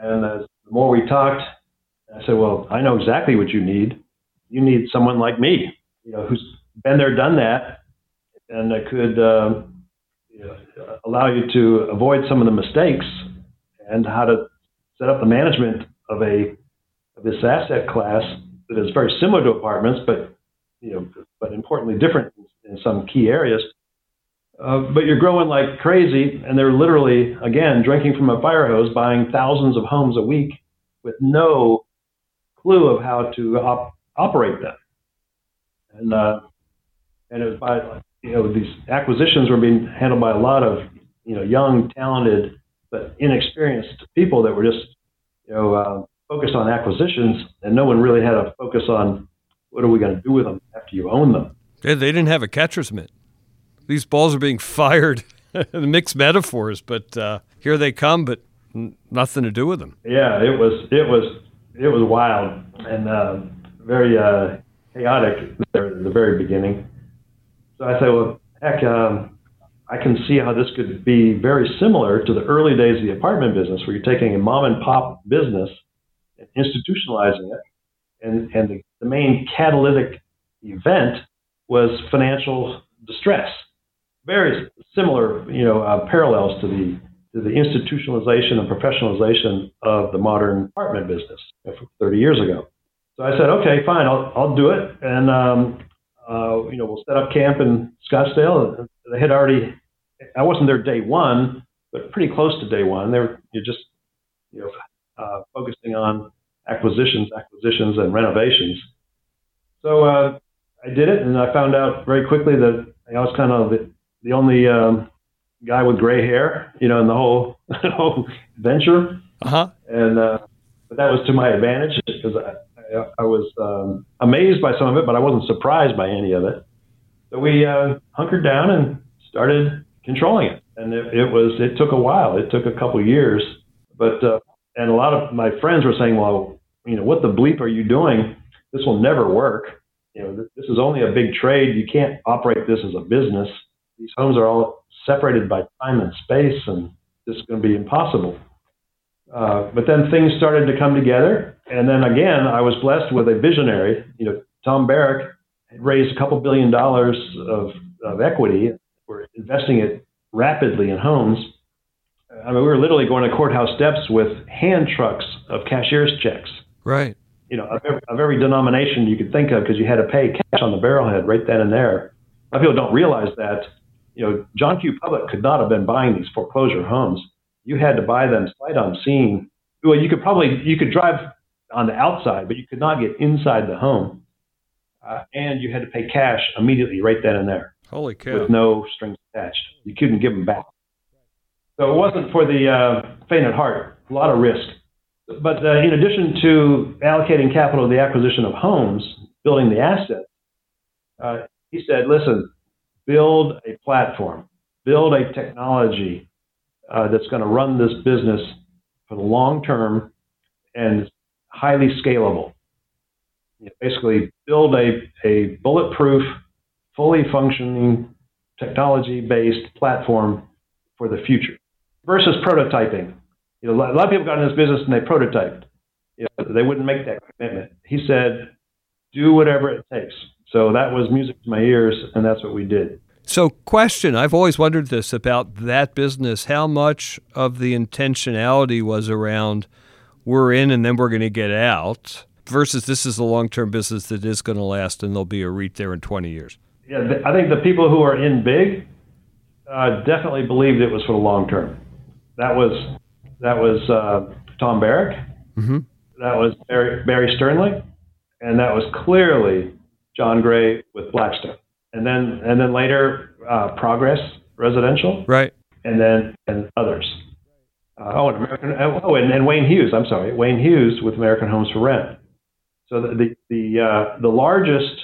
And the more we talked, uh, I said, well, I know exactly what you need. You need someone like me, you know, who's been there, done that, and that could uh, you know, allow you to avoid some of the mistakes and how to set up the management of a of this asset class that is very similar to apartments, but you know, but importantly different in some key areas. Uh, but you're growing like crazy, and they're literally again drinking from a fire hose, buying thousands of homes a week with no clue of how to op- operate them. And uh, and it was by you know these acquisitions were being handled by a lot of you know young, talented, but inexperienced people that were just you know uh, focused on acquisitions, and no one really had a focus on what are we going to do with them after you own them. They didn't have a catcher's mitt. These balls are being fired. Mixed metaphors, but uh, here they come, but nothing to do with them. Yeah, it was it was it was wild and uh, very uh, chaotic at the very beginning. So I said, well, heck, um, I can see how this could be very similar to the early days of the apartment business, where you're taking a mom and pop business and institutionalizing it, and and the, the main catalytic event was financial distress. Very similar, you know, uh, parallels to the to the institutionalization and professionalization of the modern apartment business 30 years ago. So I said, okay, fine, I'll, I'll do it. And um, uh, you know, we'll set up camp in Scottsdale. They had already, I wasn't there day one, but pretty close to day one. They were you just, you know, uh, focusing on acquisitions, acquisitions, and renovations. So uh, I did it, and I found out very quickly that I was kind of the, the only um, guy with gray hair, you know, in the whole whole venture. Uh-huh. And uh, but that was to my advantage because I, I was um, amazed by some of it, but I wasn't surprised by any of it. So we uh, hunkered down and started controlling it, and it, it, was it took a while. It took a couple years, but uh, and a lot of my friends were saying, "Well, you know, what the bleep are you doing? This will never work. You know, this is only a big trade. You can't operate this as a business. These homes are all separated by time and space, and this is going to be impossible." Uh, but then things started to come together, and then again, I was blessed with a visionary. You know, Tom Barrack had raised a couple billion dollars of, of equity. We're investing it rapidly in homes. I mean, we were literally going to courthouse steps with hand trucks of cashier's checks. Right. You know, of every, of every denomination you could think of because you had to pay cash on the barrelhead right then and there. A lot of people don't realize that. You know, John Q. Public could not have been buying these foreclosure homes. You had to buy them sight unseen. Well, you could probably you could drive on the outside, but you could not get inside the home. Uh, and you had to pay cash immediately right then and there. Holy cow. With no strings attached. You couldn't give them back. So it wasn't for the uh, faint at heart, a lot of risk. But uh, in addition to allocating capital to the acquisition of homes, building the asset, uh, he said, listen, build a platform, build a technology uh, that's going to run this business for the long term and highly scalable. You know, basically, build a, a bulletproof, fully functioning, technology based platform for the future versus prototyping. You know, a lot of people got in this business and they prototyped. You know, they wouldn't make that commitment. He said, do whatever it takes. So that was music to my ears, and that's what we did. So, question I've always wondered this about that business. How much of the intentionality was around we're in and then we're going to get out versus this is a long term business that is going to last and there'll be a REIT there in 20 years? Yeah, I think the people who are in big uh, definitely believed it was for the long term. That was that was uh, Tom Barrack, mm-hmm. that was Barry, Barry Sternlicht, and that was clearly John Gray with Blackstone. And then and then later uh, Progress Residential, right, and then and others. Uh, oh, and American. Oh, and, and, Wayne Hughes. I'm sorry, Wayne Hughes with American Homes for Rent. So the the the, uh, the largest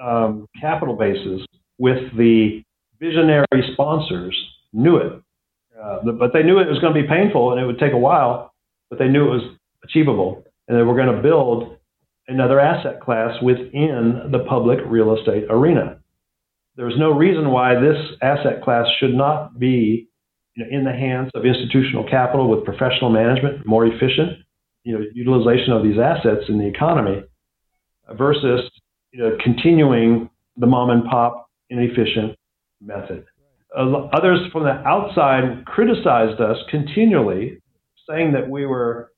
um, capital bases with the visionary sponsors knew it, uh, but they knew it was going to be painful and it would take a while. But they knew it was achievable, and they were going to build another asset class within the public real estate arena. There's no reason why this asset class should not be you know, in the hands of institutional capital with professional management, more efficient, you know utilization of these assets in the economy versus you know continuing the mom and pop inefficient method. Others from the outside criticized us continually, saying that we were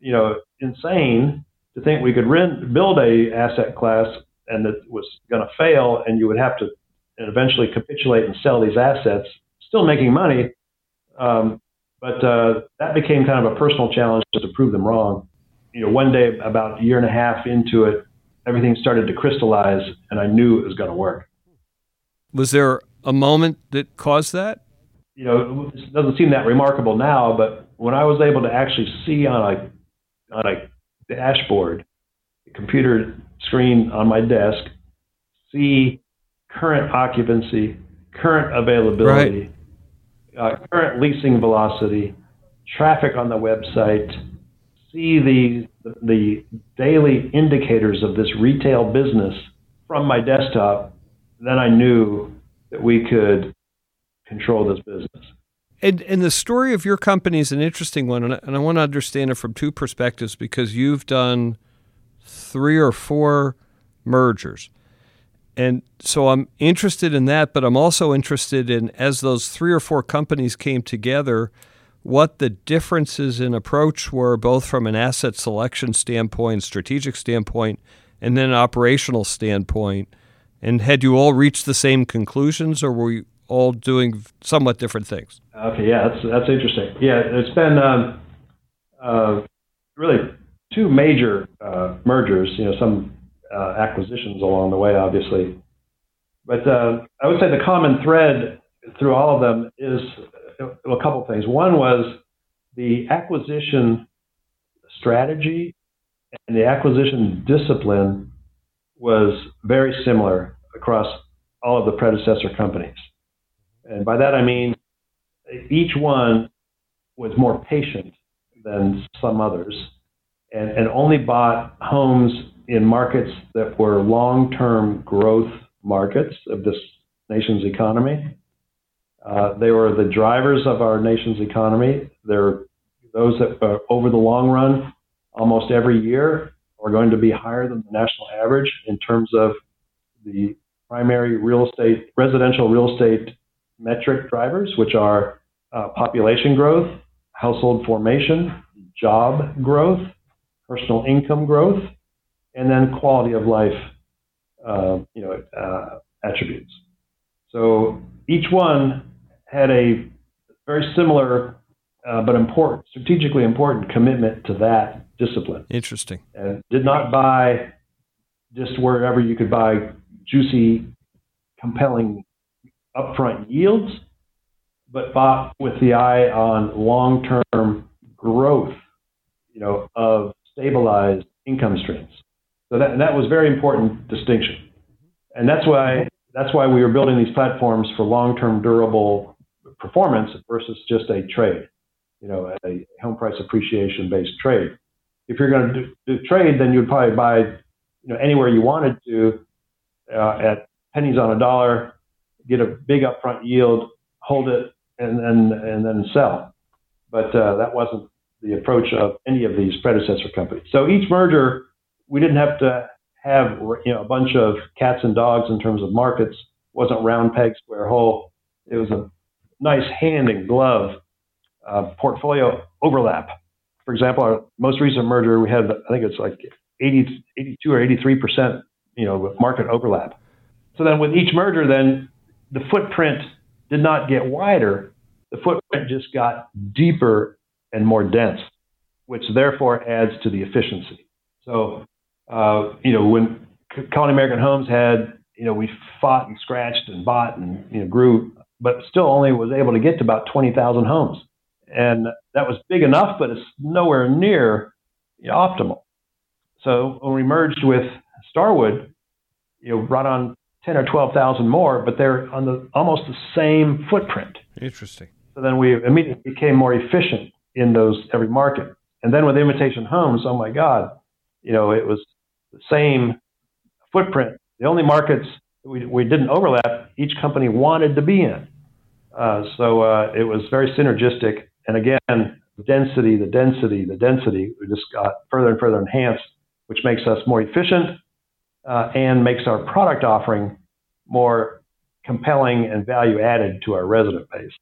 you know insane to think we could rent, build a asset class and that was going to fail, and you would have to eventually capitulate and sell these assets, still making money. Um, but uh, that became kind of a personal challenge to prove them wrong. You know, one day, about a year and a half into it, everything started to crystallize, and I knew it was going to work. Was there a moment that caused that? You know, it doesn't seem that remarkable now, but when I was able to actually see on a on a dashboard, the computer screen on my desk, see current occupancy, current availability, right. uh, current leasing velocity, traffic on the website, see the, the daily indicators of this retail business from my desktop, then I knew that we could control this business. And, and the story of your company is an interesting one, and I, and I want to understand it from two perspectives because you've done three or four mergers. And so I'm interested in that, but I'm also interested in as those three or four companies came together, what the differences in approach were, both from an asset selection standpoint, strategic standpoint, and then operational standpoint. And had you all reached the same conclusions, or were you all doing somewhat different things? Okay, yeah, that's that's interesting. Yeah, it's been um, uh, really two major uh, mergers. You know, some uh, acquisitions along the way, obviously, but uh, I would say the common thread through all of them is a couple things. One was the acquisition strategy and the acquisition discipline was very similar across all of the predecessor companies. And by that I mean each one was more patient than some others and, and only bought homes in markets that were long term growth markets of this nation's economy. Uh, they were the drivers of our nation's economy. They're those that uh, over the long run, almost every year, are going to be higher than the national average in terms of the primary real estate, residential real estate metric drivers, which are uh, population growth, household formation, job growth, personal income growth, and then quality of life, uh, you know, uh, attributes. So each one had a very similar uh, but important, strategically important commitment to that discipline. Interesting. And did not buy just wherever you could buy juicy, compelling upfront yields, but bought with the eye on long-term growth, you know, of stabilized income streams. So that, that was very important distinction. And that's why that's why we were building these platforms for long-term durable performance versus just a trade, you know, a home price appreciation based trade. If you're going to do, do trade, then you'd probably buy, you know, anywhere you wanted to uh, at pennies on a dollar, get a big upfront yield, hold it, and then and then sell. But uh, that wasn't the approach of any of these predecessor companies. So each merger, we didn't have to have you know a bunch of cats and dogs in terms of markets. It wasn't round peg square hole. It was a nice hand and glove uh, portfolio overlap. For example, our most recent merger, we had I think it's like 80, 82 or 83 percent, you know, market overlap. So then with each merger, then the footprint did not get wider. The footprint just got deeper and more dense, which therefore adds to the efficiency. So, uh, you know, when Colony American Homes had, you know, we fought and scratched and bought and you know grew, but still only was able to get to about 20,000 homes, and that was big enough, but it's nowhere near optimal. So when we merged with Starwood, you know, brought on 10 or 12,000 more, but they're on the almost the same footprint. Interesting. So then we immediately became more efficient in those every market. And then with Invitation Homes, oh my God, you know, it was the same footprint. The only markets we, we didn't overlap, each company wanted to be in. Uh, so uh, it was very synergistic and again, density, the density, the density. We just got further and further enhanced, which makes us more efficient uh, and makes our product offering more compelling and value added to our resident base.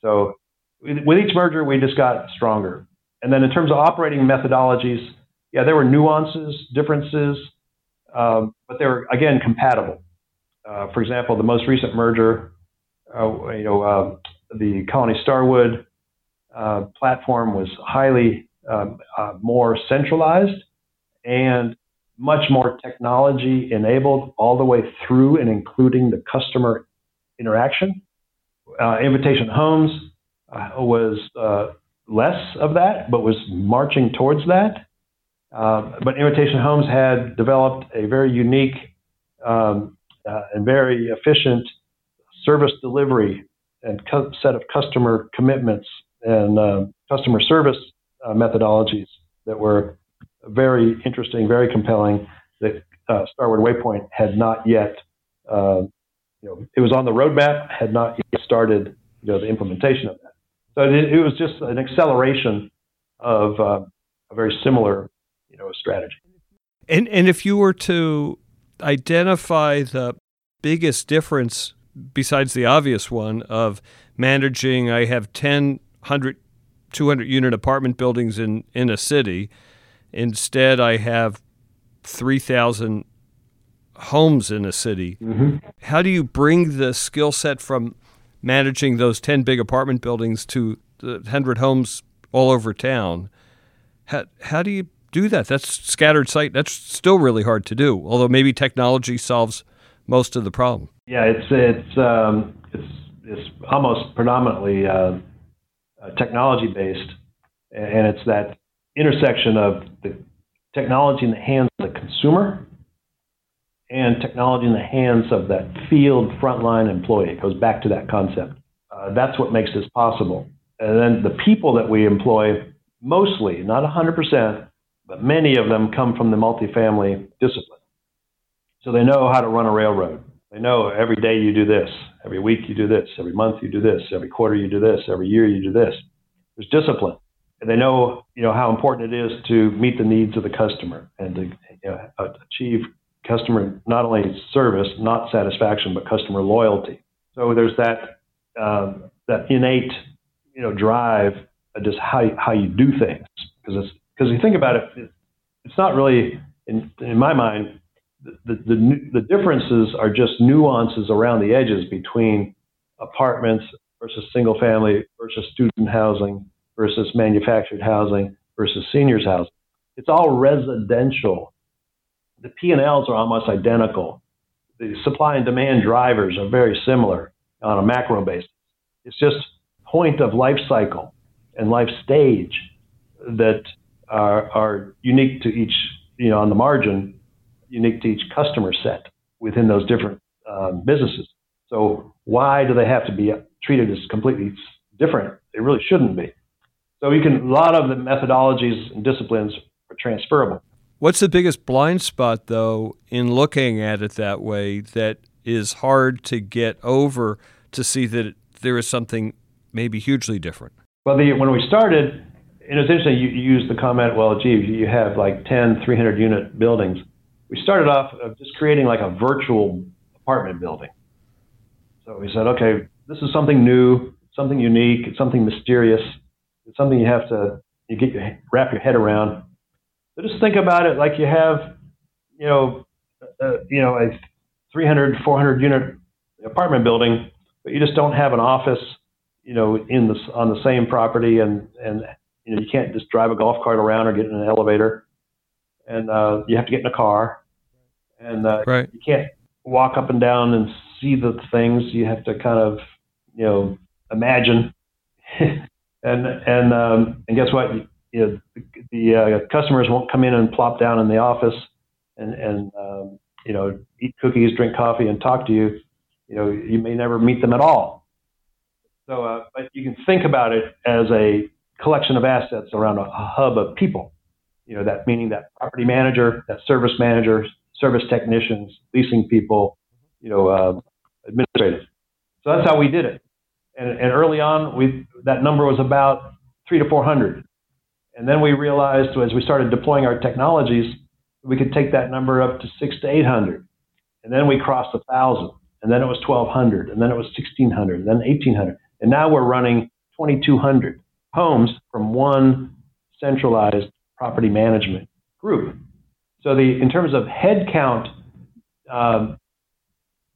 So with each merger, we just got stronger. And then in terms of operating methodologies, yeah, there were nuances, differences, um, but they were again compatible. Uh, for example, the most recent merger, uh, you know, uh, the Colony Starwood uh, platform was highly um, uh, more centralized and much more technology enabled all the way through and including the customer interaction. Uh, Invitation Homes was less of that, but was marching towards that. Uh, but Invitation Homes had developed a very unique um, uh, and very efficient service delivery and co- set of customer commitments and uh, customer service uh, methodologies that were very interesting, very compelling. That uh, Starwood Waypoint had not yet, uh, you know, it was on the roadmap, had not yet started, you know, the implementation of that. So it, it was just an acceleration of uh, a very similar, you know, strategy. And and if you were to identify the biggest difference besides the obvious one of managing, I have 10, 100, 200 unit apartment buildings in, in a city. Instead, I have 3,000 homes in a city. Mm-hmm. How do you bring the skill set from managing those 10 big apartment buildings to the 100 homes all over town. How, how do you do that? That's scattered site. That's still really hard to do, although maybe technology solves most of the problem. Yeah, it's it's um, it's it's almost predominantly uh, uh, technology based, and it's that intersection of the technology in the hands of the consumer and technology in the hands of that field frontline employee. It goes back to that concept. Uh, that's what makes this possible. And then the people that we employ, mostly, not 100%, but many of them come from the multifamily discipline. So they know how to run a railroad. They know every day you do this, every week you do this, every month you do this, every quarter you do this, every year you do this. There's discipline. And they know, you know, how important it is to meet the needs of the customer and to you know, achieve customer not only service, not satisfaction, but customer loyalty. So there's that um, that innate you know drive, just how how you do things because it's because you think about it, it's not really in in my mind the, the the differences are just nuances around the edges between apartments versus single family versus student housing versus manufactured housing versus seniors housing. It's all residential the P&Ls are almost identical. The supply and demand drivers are very similar on a macro basis. It's just point of life cycle and life stage that are, are unique to each, you know, on the margin, unique to each customer set within those different um, businesses. So why do they have to be treated as completely different? They really shouldn't be. So you can a lot of the methodologies and disciplines are transferable. What's the biggest blind spot, though, in looking at it that way that is hard to get over to see that there is something maybe hugely different? Well, the, when we started, and it's interesting, you, you used the comment, well, gee, you have like 10 300 unit buildings. We started off of just creating like a virtual apartment building. So we said, okay, this is something new, something unique, it's something mysterious, it's something you have to you get your, wrap your head around. So just think about it like you have, you know, uh, you know, a 300, 400 unit apartment building, but you just don't have an office, you know, in the on the same property, and and you know you can't just drive a golf cart around or get in an elevator, and uh, you have to get in a car, and uh, right. you can't walk up and down and see the things. You have to kind of, you know, imagine, and and um, and guess what? you know, the, the uh, customers won't come in and plop down in the office and, and um, you know, eat cookies, drink coffee, and talk to you. You know, you may never meet them at all. So, uh, but you can think about it as a collection of assets around a, a hub of people. You know, that meaning that property manager, that service manager, service technicians, leasing people, you know, uh, administrative. So that's how we did it. And, and early on, we that number was about three to 400. And then we realized as we started deploying our technologies, we could take that number up to six to 800. And then we crossed a thousand. And then it was 1200. And then it was 1600. And then 1800. And now we're running 2200 homes from one centralized property management group. So the in terms of headcount um,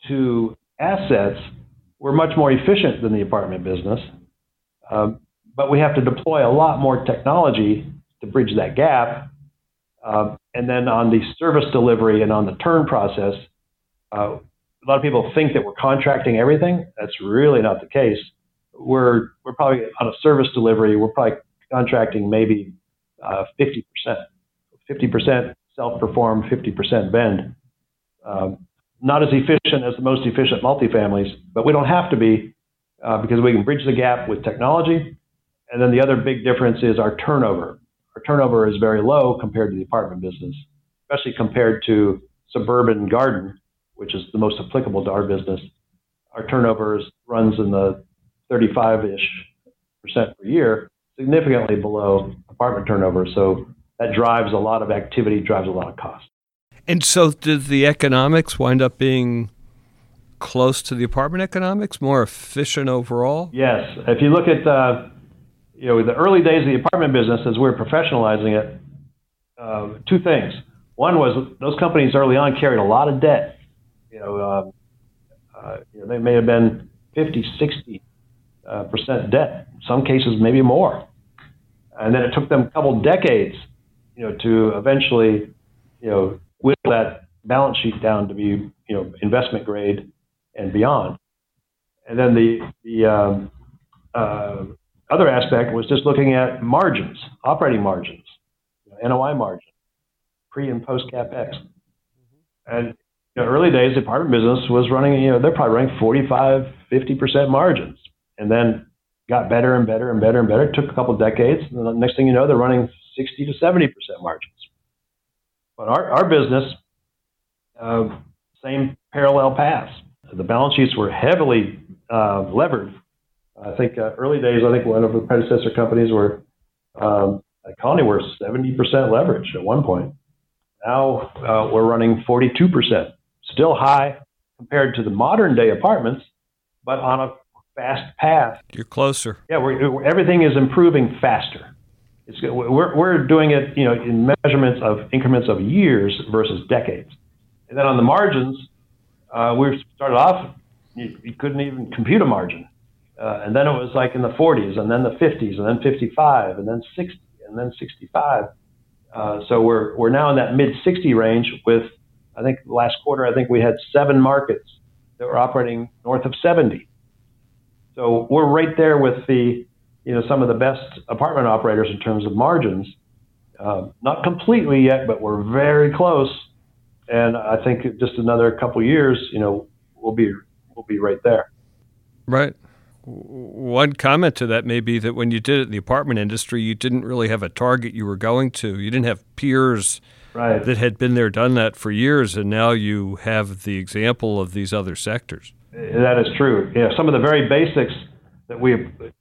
to assets, we're much more efficient than the apartment business. Um, but we have to deploy a lot more technology to bridge that gap. Uh, and then on the service delivery and on the turn process, uh, a lot of people think that we're contracting everything. That's really not the case. We're we're probably on a service delivery. We're probably contracting maybe uh, 50%. 50% self-perform, 50% bend. Um, not as efficient as the most efficient multifamilies, but we don't have to be uh, because we can bridge the gap with technology. And then the other big difference is our turnover. Our turnover is very low compared to the apartment business, especially compared to suburban garden, which is the most applicable to our business. Our turnover runs in the 35-ish percent per year, significantly below apartment turnover. So that drives a lot of activity, drives a lot of cost. And so, did the economics wind up being close to the apartment economics, more efficient overall? Yes. If you look at uh, you know the early days of the apartment business, as we are professionalizing it, uh, two things. One was those companies early on carried a lot of debt. You know, um, uh, you know they may have been 50, 60 uh, percent debt. In some cases, maybe more. And then it took them a couple decades, you know, to eventually, you know, whittle that balance sheet down to be, you know, investment grade and beyond. And then the the um, uh, other aspect was just looking at margins, operating margins, you know, NOI margin, pre and post capex. And you know, early days, the apartment business was running, you know, they're probably running 45, 50% margins. And then got better and better and better and better. It took a couple decades. And the next thing you know, they're running 60 to 70% margins. But our, our business, uh, same parallel paths. The balance sheets were heavily uh, levered. I think uh, early days, I think one of the predecessor companies were, um, at were 70% leverage at one point. Now uh, we're running 42%, still high compared to the modern day apartments, but on a fast path. You're closer. Yeah, we're, everything is improving faster. It's, we're, we're doing it, you know, in measurements of increments of years versus decades. And then on the margins, uh, we started off, you, you, couldn't even compute a margin. Uh, and then it was like in the 40s, and then the 50s, and then 55, and then 60, and then 65. Uh, so we're, we're now in that mid 60 range with, I think last quarter, I think we had seven markets that were operating north of 70. So we're right there with the, you know, some of the best apartment operators in terms of margins. Uh, not completely yet, but we're very close. And I think just another couple years, you know, we'll be we'll be right there. Right. One comment to that may be that when you did it in the apartment industry, you didn't really have a target you were going to. You didn't have peers right. that had been there, done that for years, and now you have the example of these other sectors. That is true. Yeah, some of the very basics that we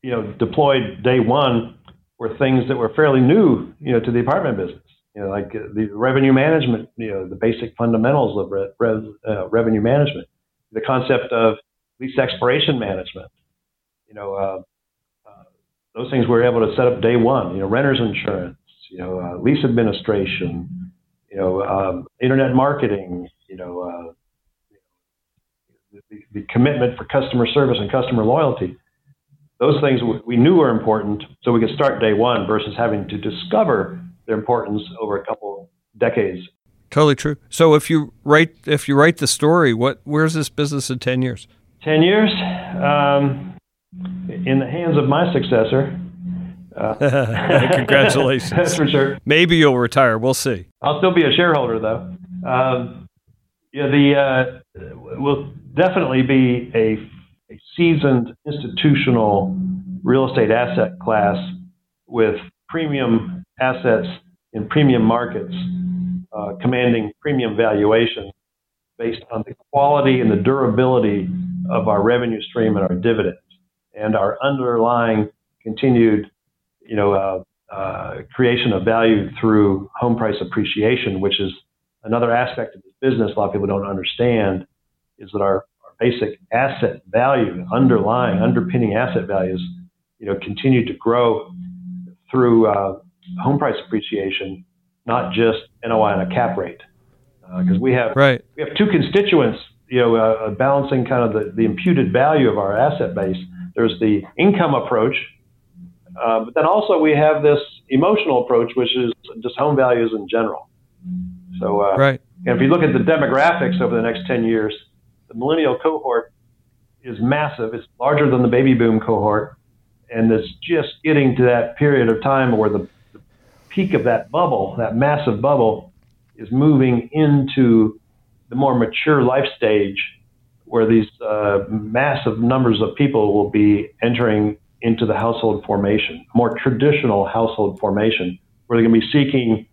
you know deployed day one were things that were fairly new, you know, to the apartment business. You know, like the revenue management, you know, the basic fundamentals of re- re- uh, revenue management, the concept of lease expiration management. You know, uh, uh, those things we were able to set up day one. You know, renters insurance, you know, uh, lease administration, you know, um, internet marketing, you know, uh, the, the, commitment for customer service and customer loyalty. Those things we knew were important, so we could start day one versus having to discover their importance over a couple decades. Totally true. So if you write if you write the story, what where's this business in ten years? Ten years, um, in the hands of my successor. Uh, Congratulations. That's for sure. Maybe you'll retire. We'll see. I'll still be a shareholder, though. Um, yeah, the uh, will definitely be a, a seasoned institutional real estate asset class with premium assets in premium markets, uh, commanding premium valuation based on the quality and the durability of our revenue stream and our dividends and our underlying continued you know, uh, uh, creation of value through home price appreciation, which is another aspect of this business. A lot of people don't understand is that our, our basic asset value, underlying, underpinning asset values, you know, continue to grow through uh, home price appreciation, not just NOI and a cap rate. Because uh, we have right. we have two constituents, you know, uh, balancing kind of the, the imputed value of our asset base. There's the income approach, uh, but then also we have this emotional approach, which is just home values in general. So, uh, right. And if you look at the demographics over the next 10 years, the millennial cohort is massive. It's larger than the baby boom cohort, and it's just getting to that period of time where the, the peak of that bubble, that massive bubble, is moving into the more mature life stage where these uh, massive numbers of people will be entering into the household formation, more traditional household formation, where they're going to be seeking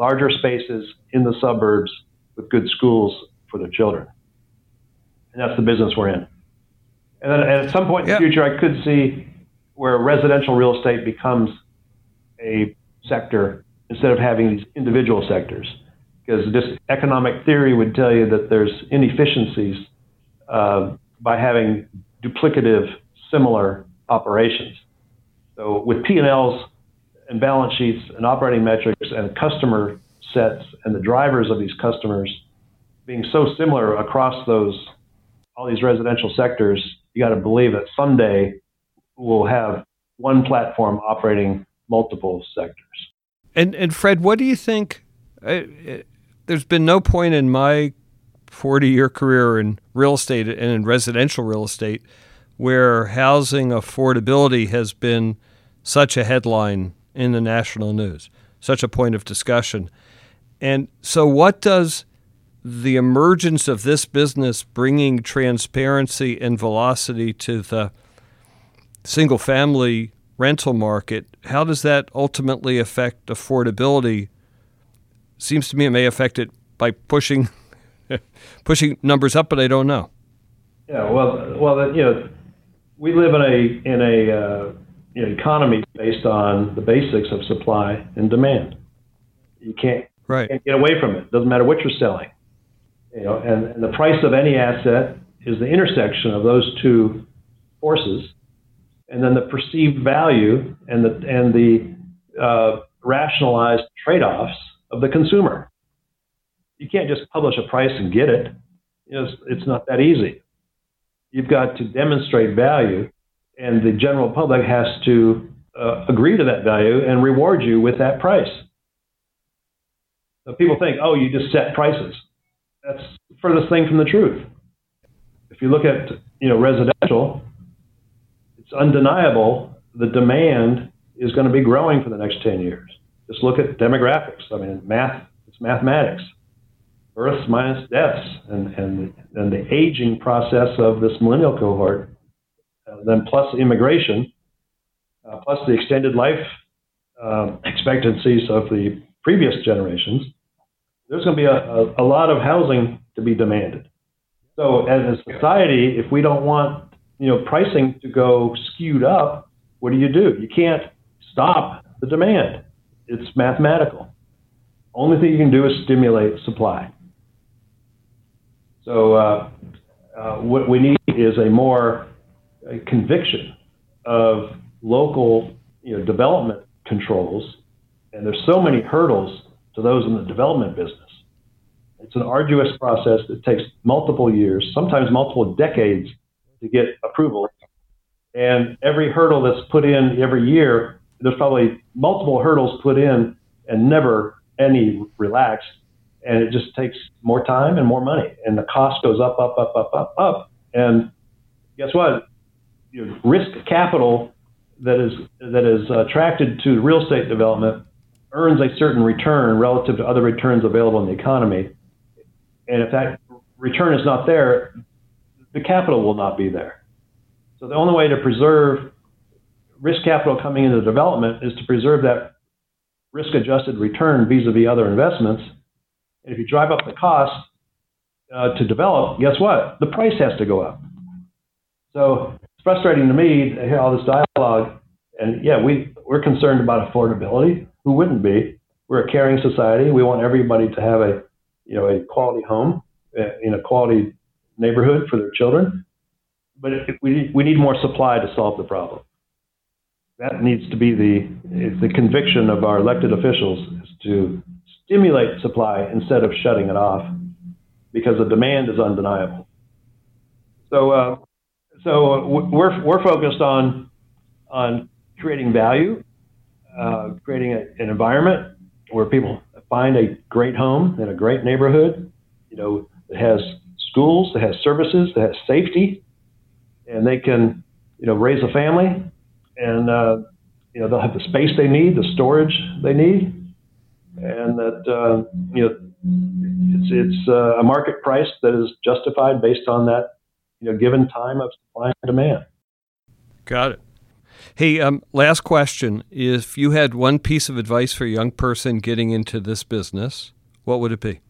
larger spaces in the suburbs with good schools for their children. And that's the business we're in. And then at some point in the future, I could see where residential real estate becomes a sector instead of having these individual sectors. Because just economic theory would tell you that there's inefficiencies uh, by having duplicative, similar operations. So with P&Ls and balance sheets and operating metrics and customer sets and the drivers of these customers being so similar across those all these residential sectors, you got to believe that someday we'll have one platform operating multiple sectors. And and Fred, what do you think? Uh, there's been no point in my 40 year career in real estate and in residential real estate where housing affordability has been such a headline in the national news, such a point of discussion. And so, what does the emergence of this business bringing transparency and velocity to the single family rental market, how does that ultimately affect affordability? Seems to me it may affect it by pushing pushing numbers up, but I don't know. Yeah, well, well, you know, we live in a in a uh, you know, economy based on the basics of supply and demand. You can't, right. can't get away from it. Doesn't matter what you're selling. You know, and, and the price of any asset is the intersection of those two forces, and then the perceived value and the and the uh, rationalized trade-offs of the consumer. You can't just publish a price and get it. You know, it's, it's not that easy you've got to demonstrate value, and the general public has to uh, agree to that value and reward you with that price. So people think, oh, you just set prices. That's furthest thing from the truth. If you look at you know residential, it's undeniable the demand is going to be growing for the next 10 years. Just look at demographics. I mean, math, it's mathematics births minus deaths and, and, and the aging process of this millennial cohort, uh, then plus immigration, uh, plus the extended life uh, expectancies of the previous generations, there's going to be a, a, a, lot of housing to be demanded. So as a society, if we don't want you know pricing to go skewed up, what do you do? You can't stop the demand. It's mathematical. Only thing you can do is stimulate supply. So uh, uh, what we need is a more conviction of local you know, development controls, and there's so many hurdles to those in the development business. It's an arduous process that takes multiple years, sometimes multiple decades, to get approval. And every hurdle that's put in every year, there's probably multiple hurdles put in and never any relaxed and it just takes more time and more money, and the cost goes up, up, up, up, up, up. And guess what? You know, risk capital that is that is attracted to real estate development earns a certain return relative to other returns available in the economy. And if that return is not there, the capital will not be there. So the only way to preserve risk capital coming into development is to preserve that risk adjusted return vis-a-vis other investments and if you drive up the cost uh, to develop, guess what? The price has to go up. So it's frustrating to me to hear all this dialogue And yeah, we, we're concerned about affordability. Who wouldn't be? We're a caring society. We want everybody to have a, you know, a quality home uh, in a quality neighborhood for their children. But we, we need more supply to solve the problem. That needs to be the, the conviction of our elected officials is to stimulate supply instead of shutting it off because the demand is undeniable. So, uh, so we're, we're focused on, on creating value, uh, creating a, an environment where people find a great home in a great neighborhood, you know, that has schools, that has services, that has safety, and they can, you know, raise a family, and uh, you know they'll have the space they need, the storage they need, and that uh, you know it's it's uh, a market price that is justified based on that you know given time of supply and demand. Got it. Hey, um, last question: If you had one piece of advice for a young person getting into this business, what would it be?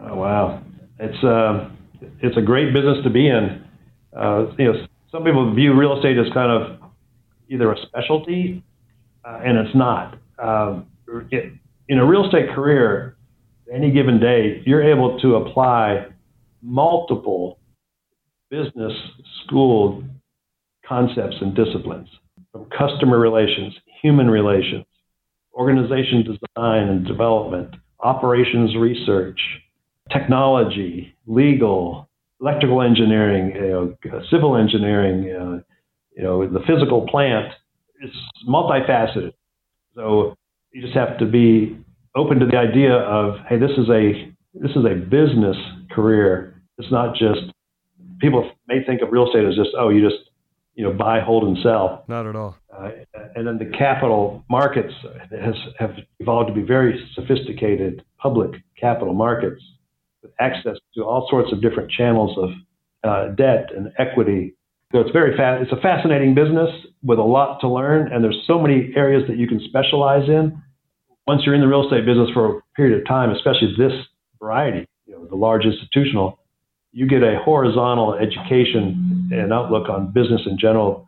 Oh, wow, it's uh, it's a great business to be in. Uh, you know, some people view real estate as kind of either a specialty, uh, and it's not. Um, it, in a real estate career, any given day, you're able to apply multiple business school concepts and disciplines from customer relations, human relations, organization design and development, operations research, technology, legal, electrical engineering, you know, civil engineering, uh, you know, the physical plant. It's multifaceted. So you just have to be open to the idea of, hey, this is a this is a business career. It's not just people may think of real estate as just oh, you just you know buy, hold, and sell. Not at all. Uh, and then the capital markets has have evolved to be very sophisticated public capital markets with access to all sorts of different channels of uh, debt and equity. So it's very fa- it's a fascinating business with a lot to learn, and there's so many areas that you can specialize in once you're in the real estate business for a period of time, especially this variety, you know, the large institutional, you get a horizontal education and outlook on business in general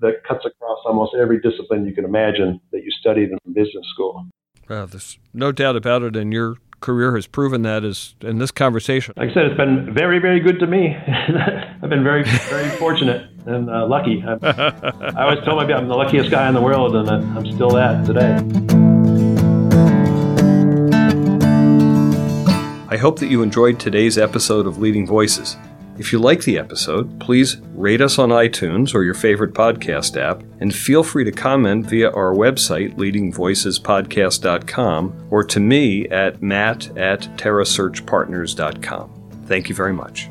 that cuts across almost every discipline you can imagine that you studied in business school. There's no doubt about it, and your career has proven that is in this conversation. Like I said, it's been very, very good to me. I've been very, very fortunate and uh, lucky. I always tell my I'm the luckiest guy in the world, and I'm still that today. I hope that you enjoyed today's episode of Leading Voices. If you like the episode, please rate us on iTunes or your favorite podcast app, and feel free to comment via our website, leadingvoicespodcast.com, or to me at matt at terrasearchpartners.com. Thank you very much.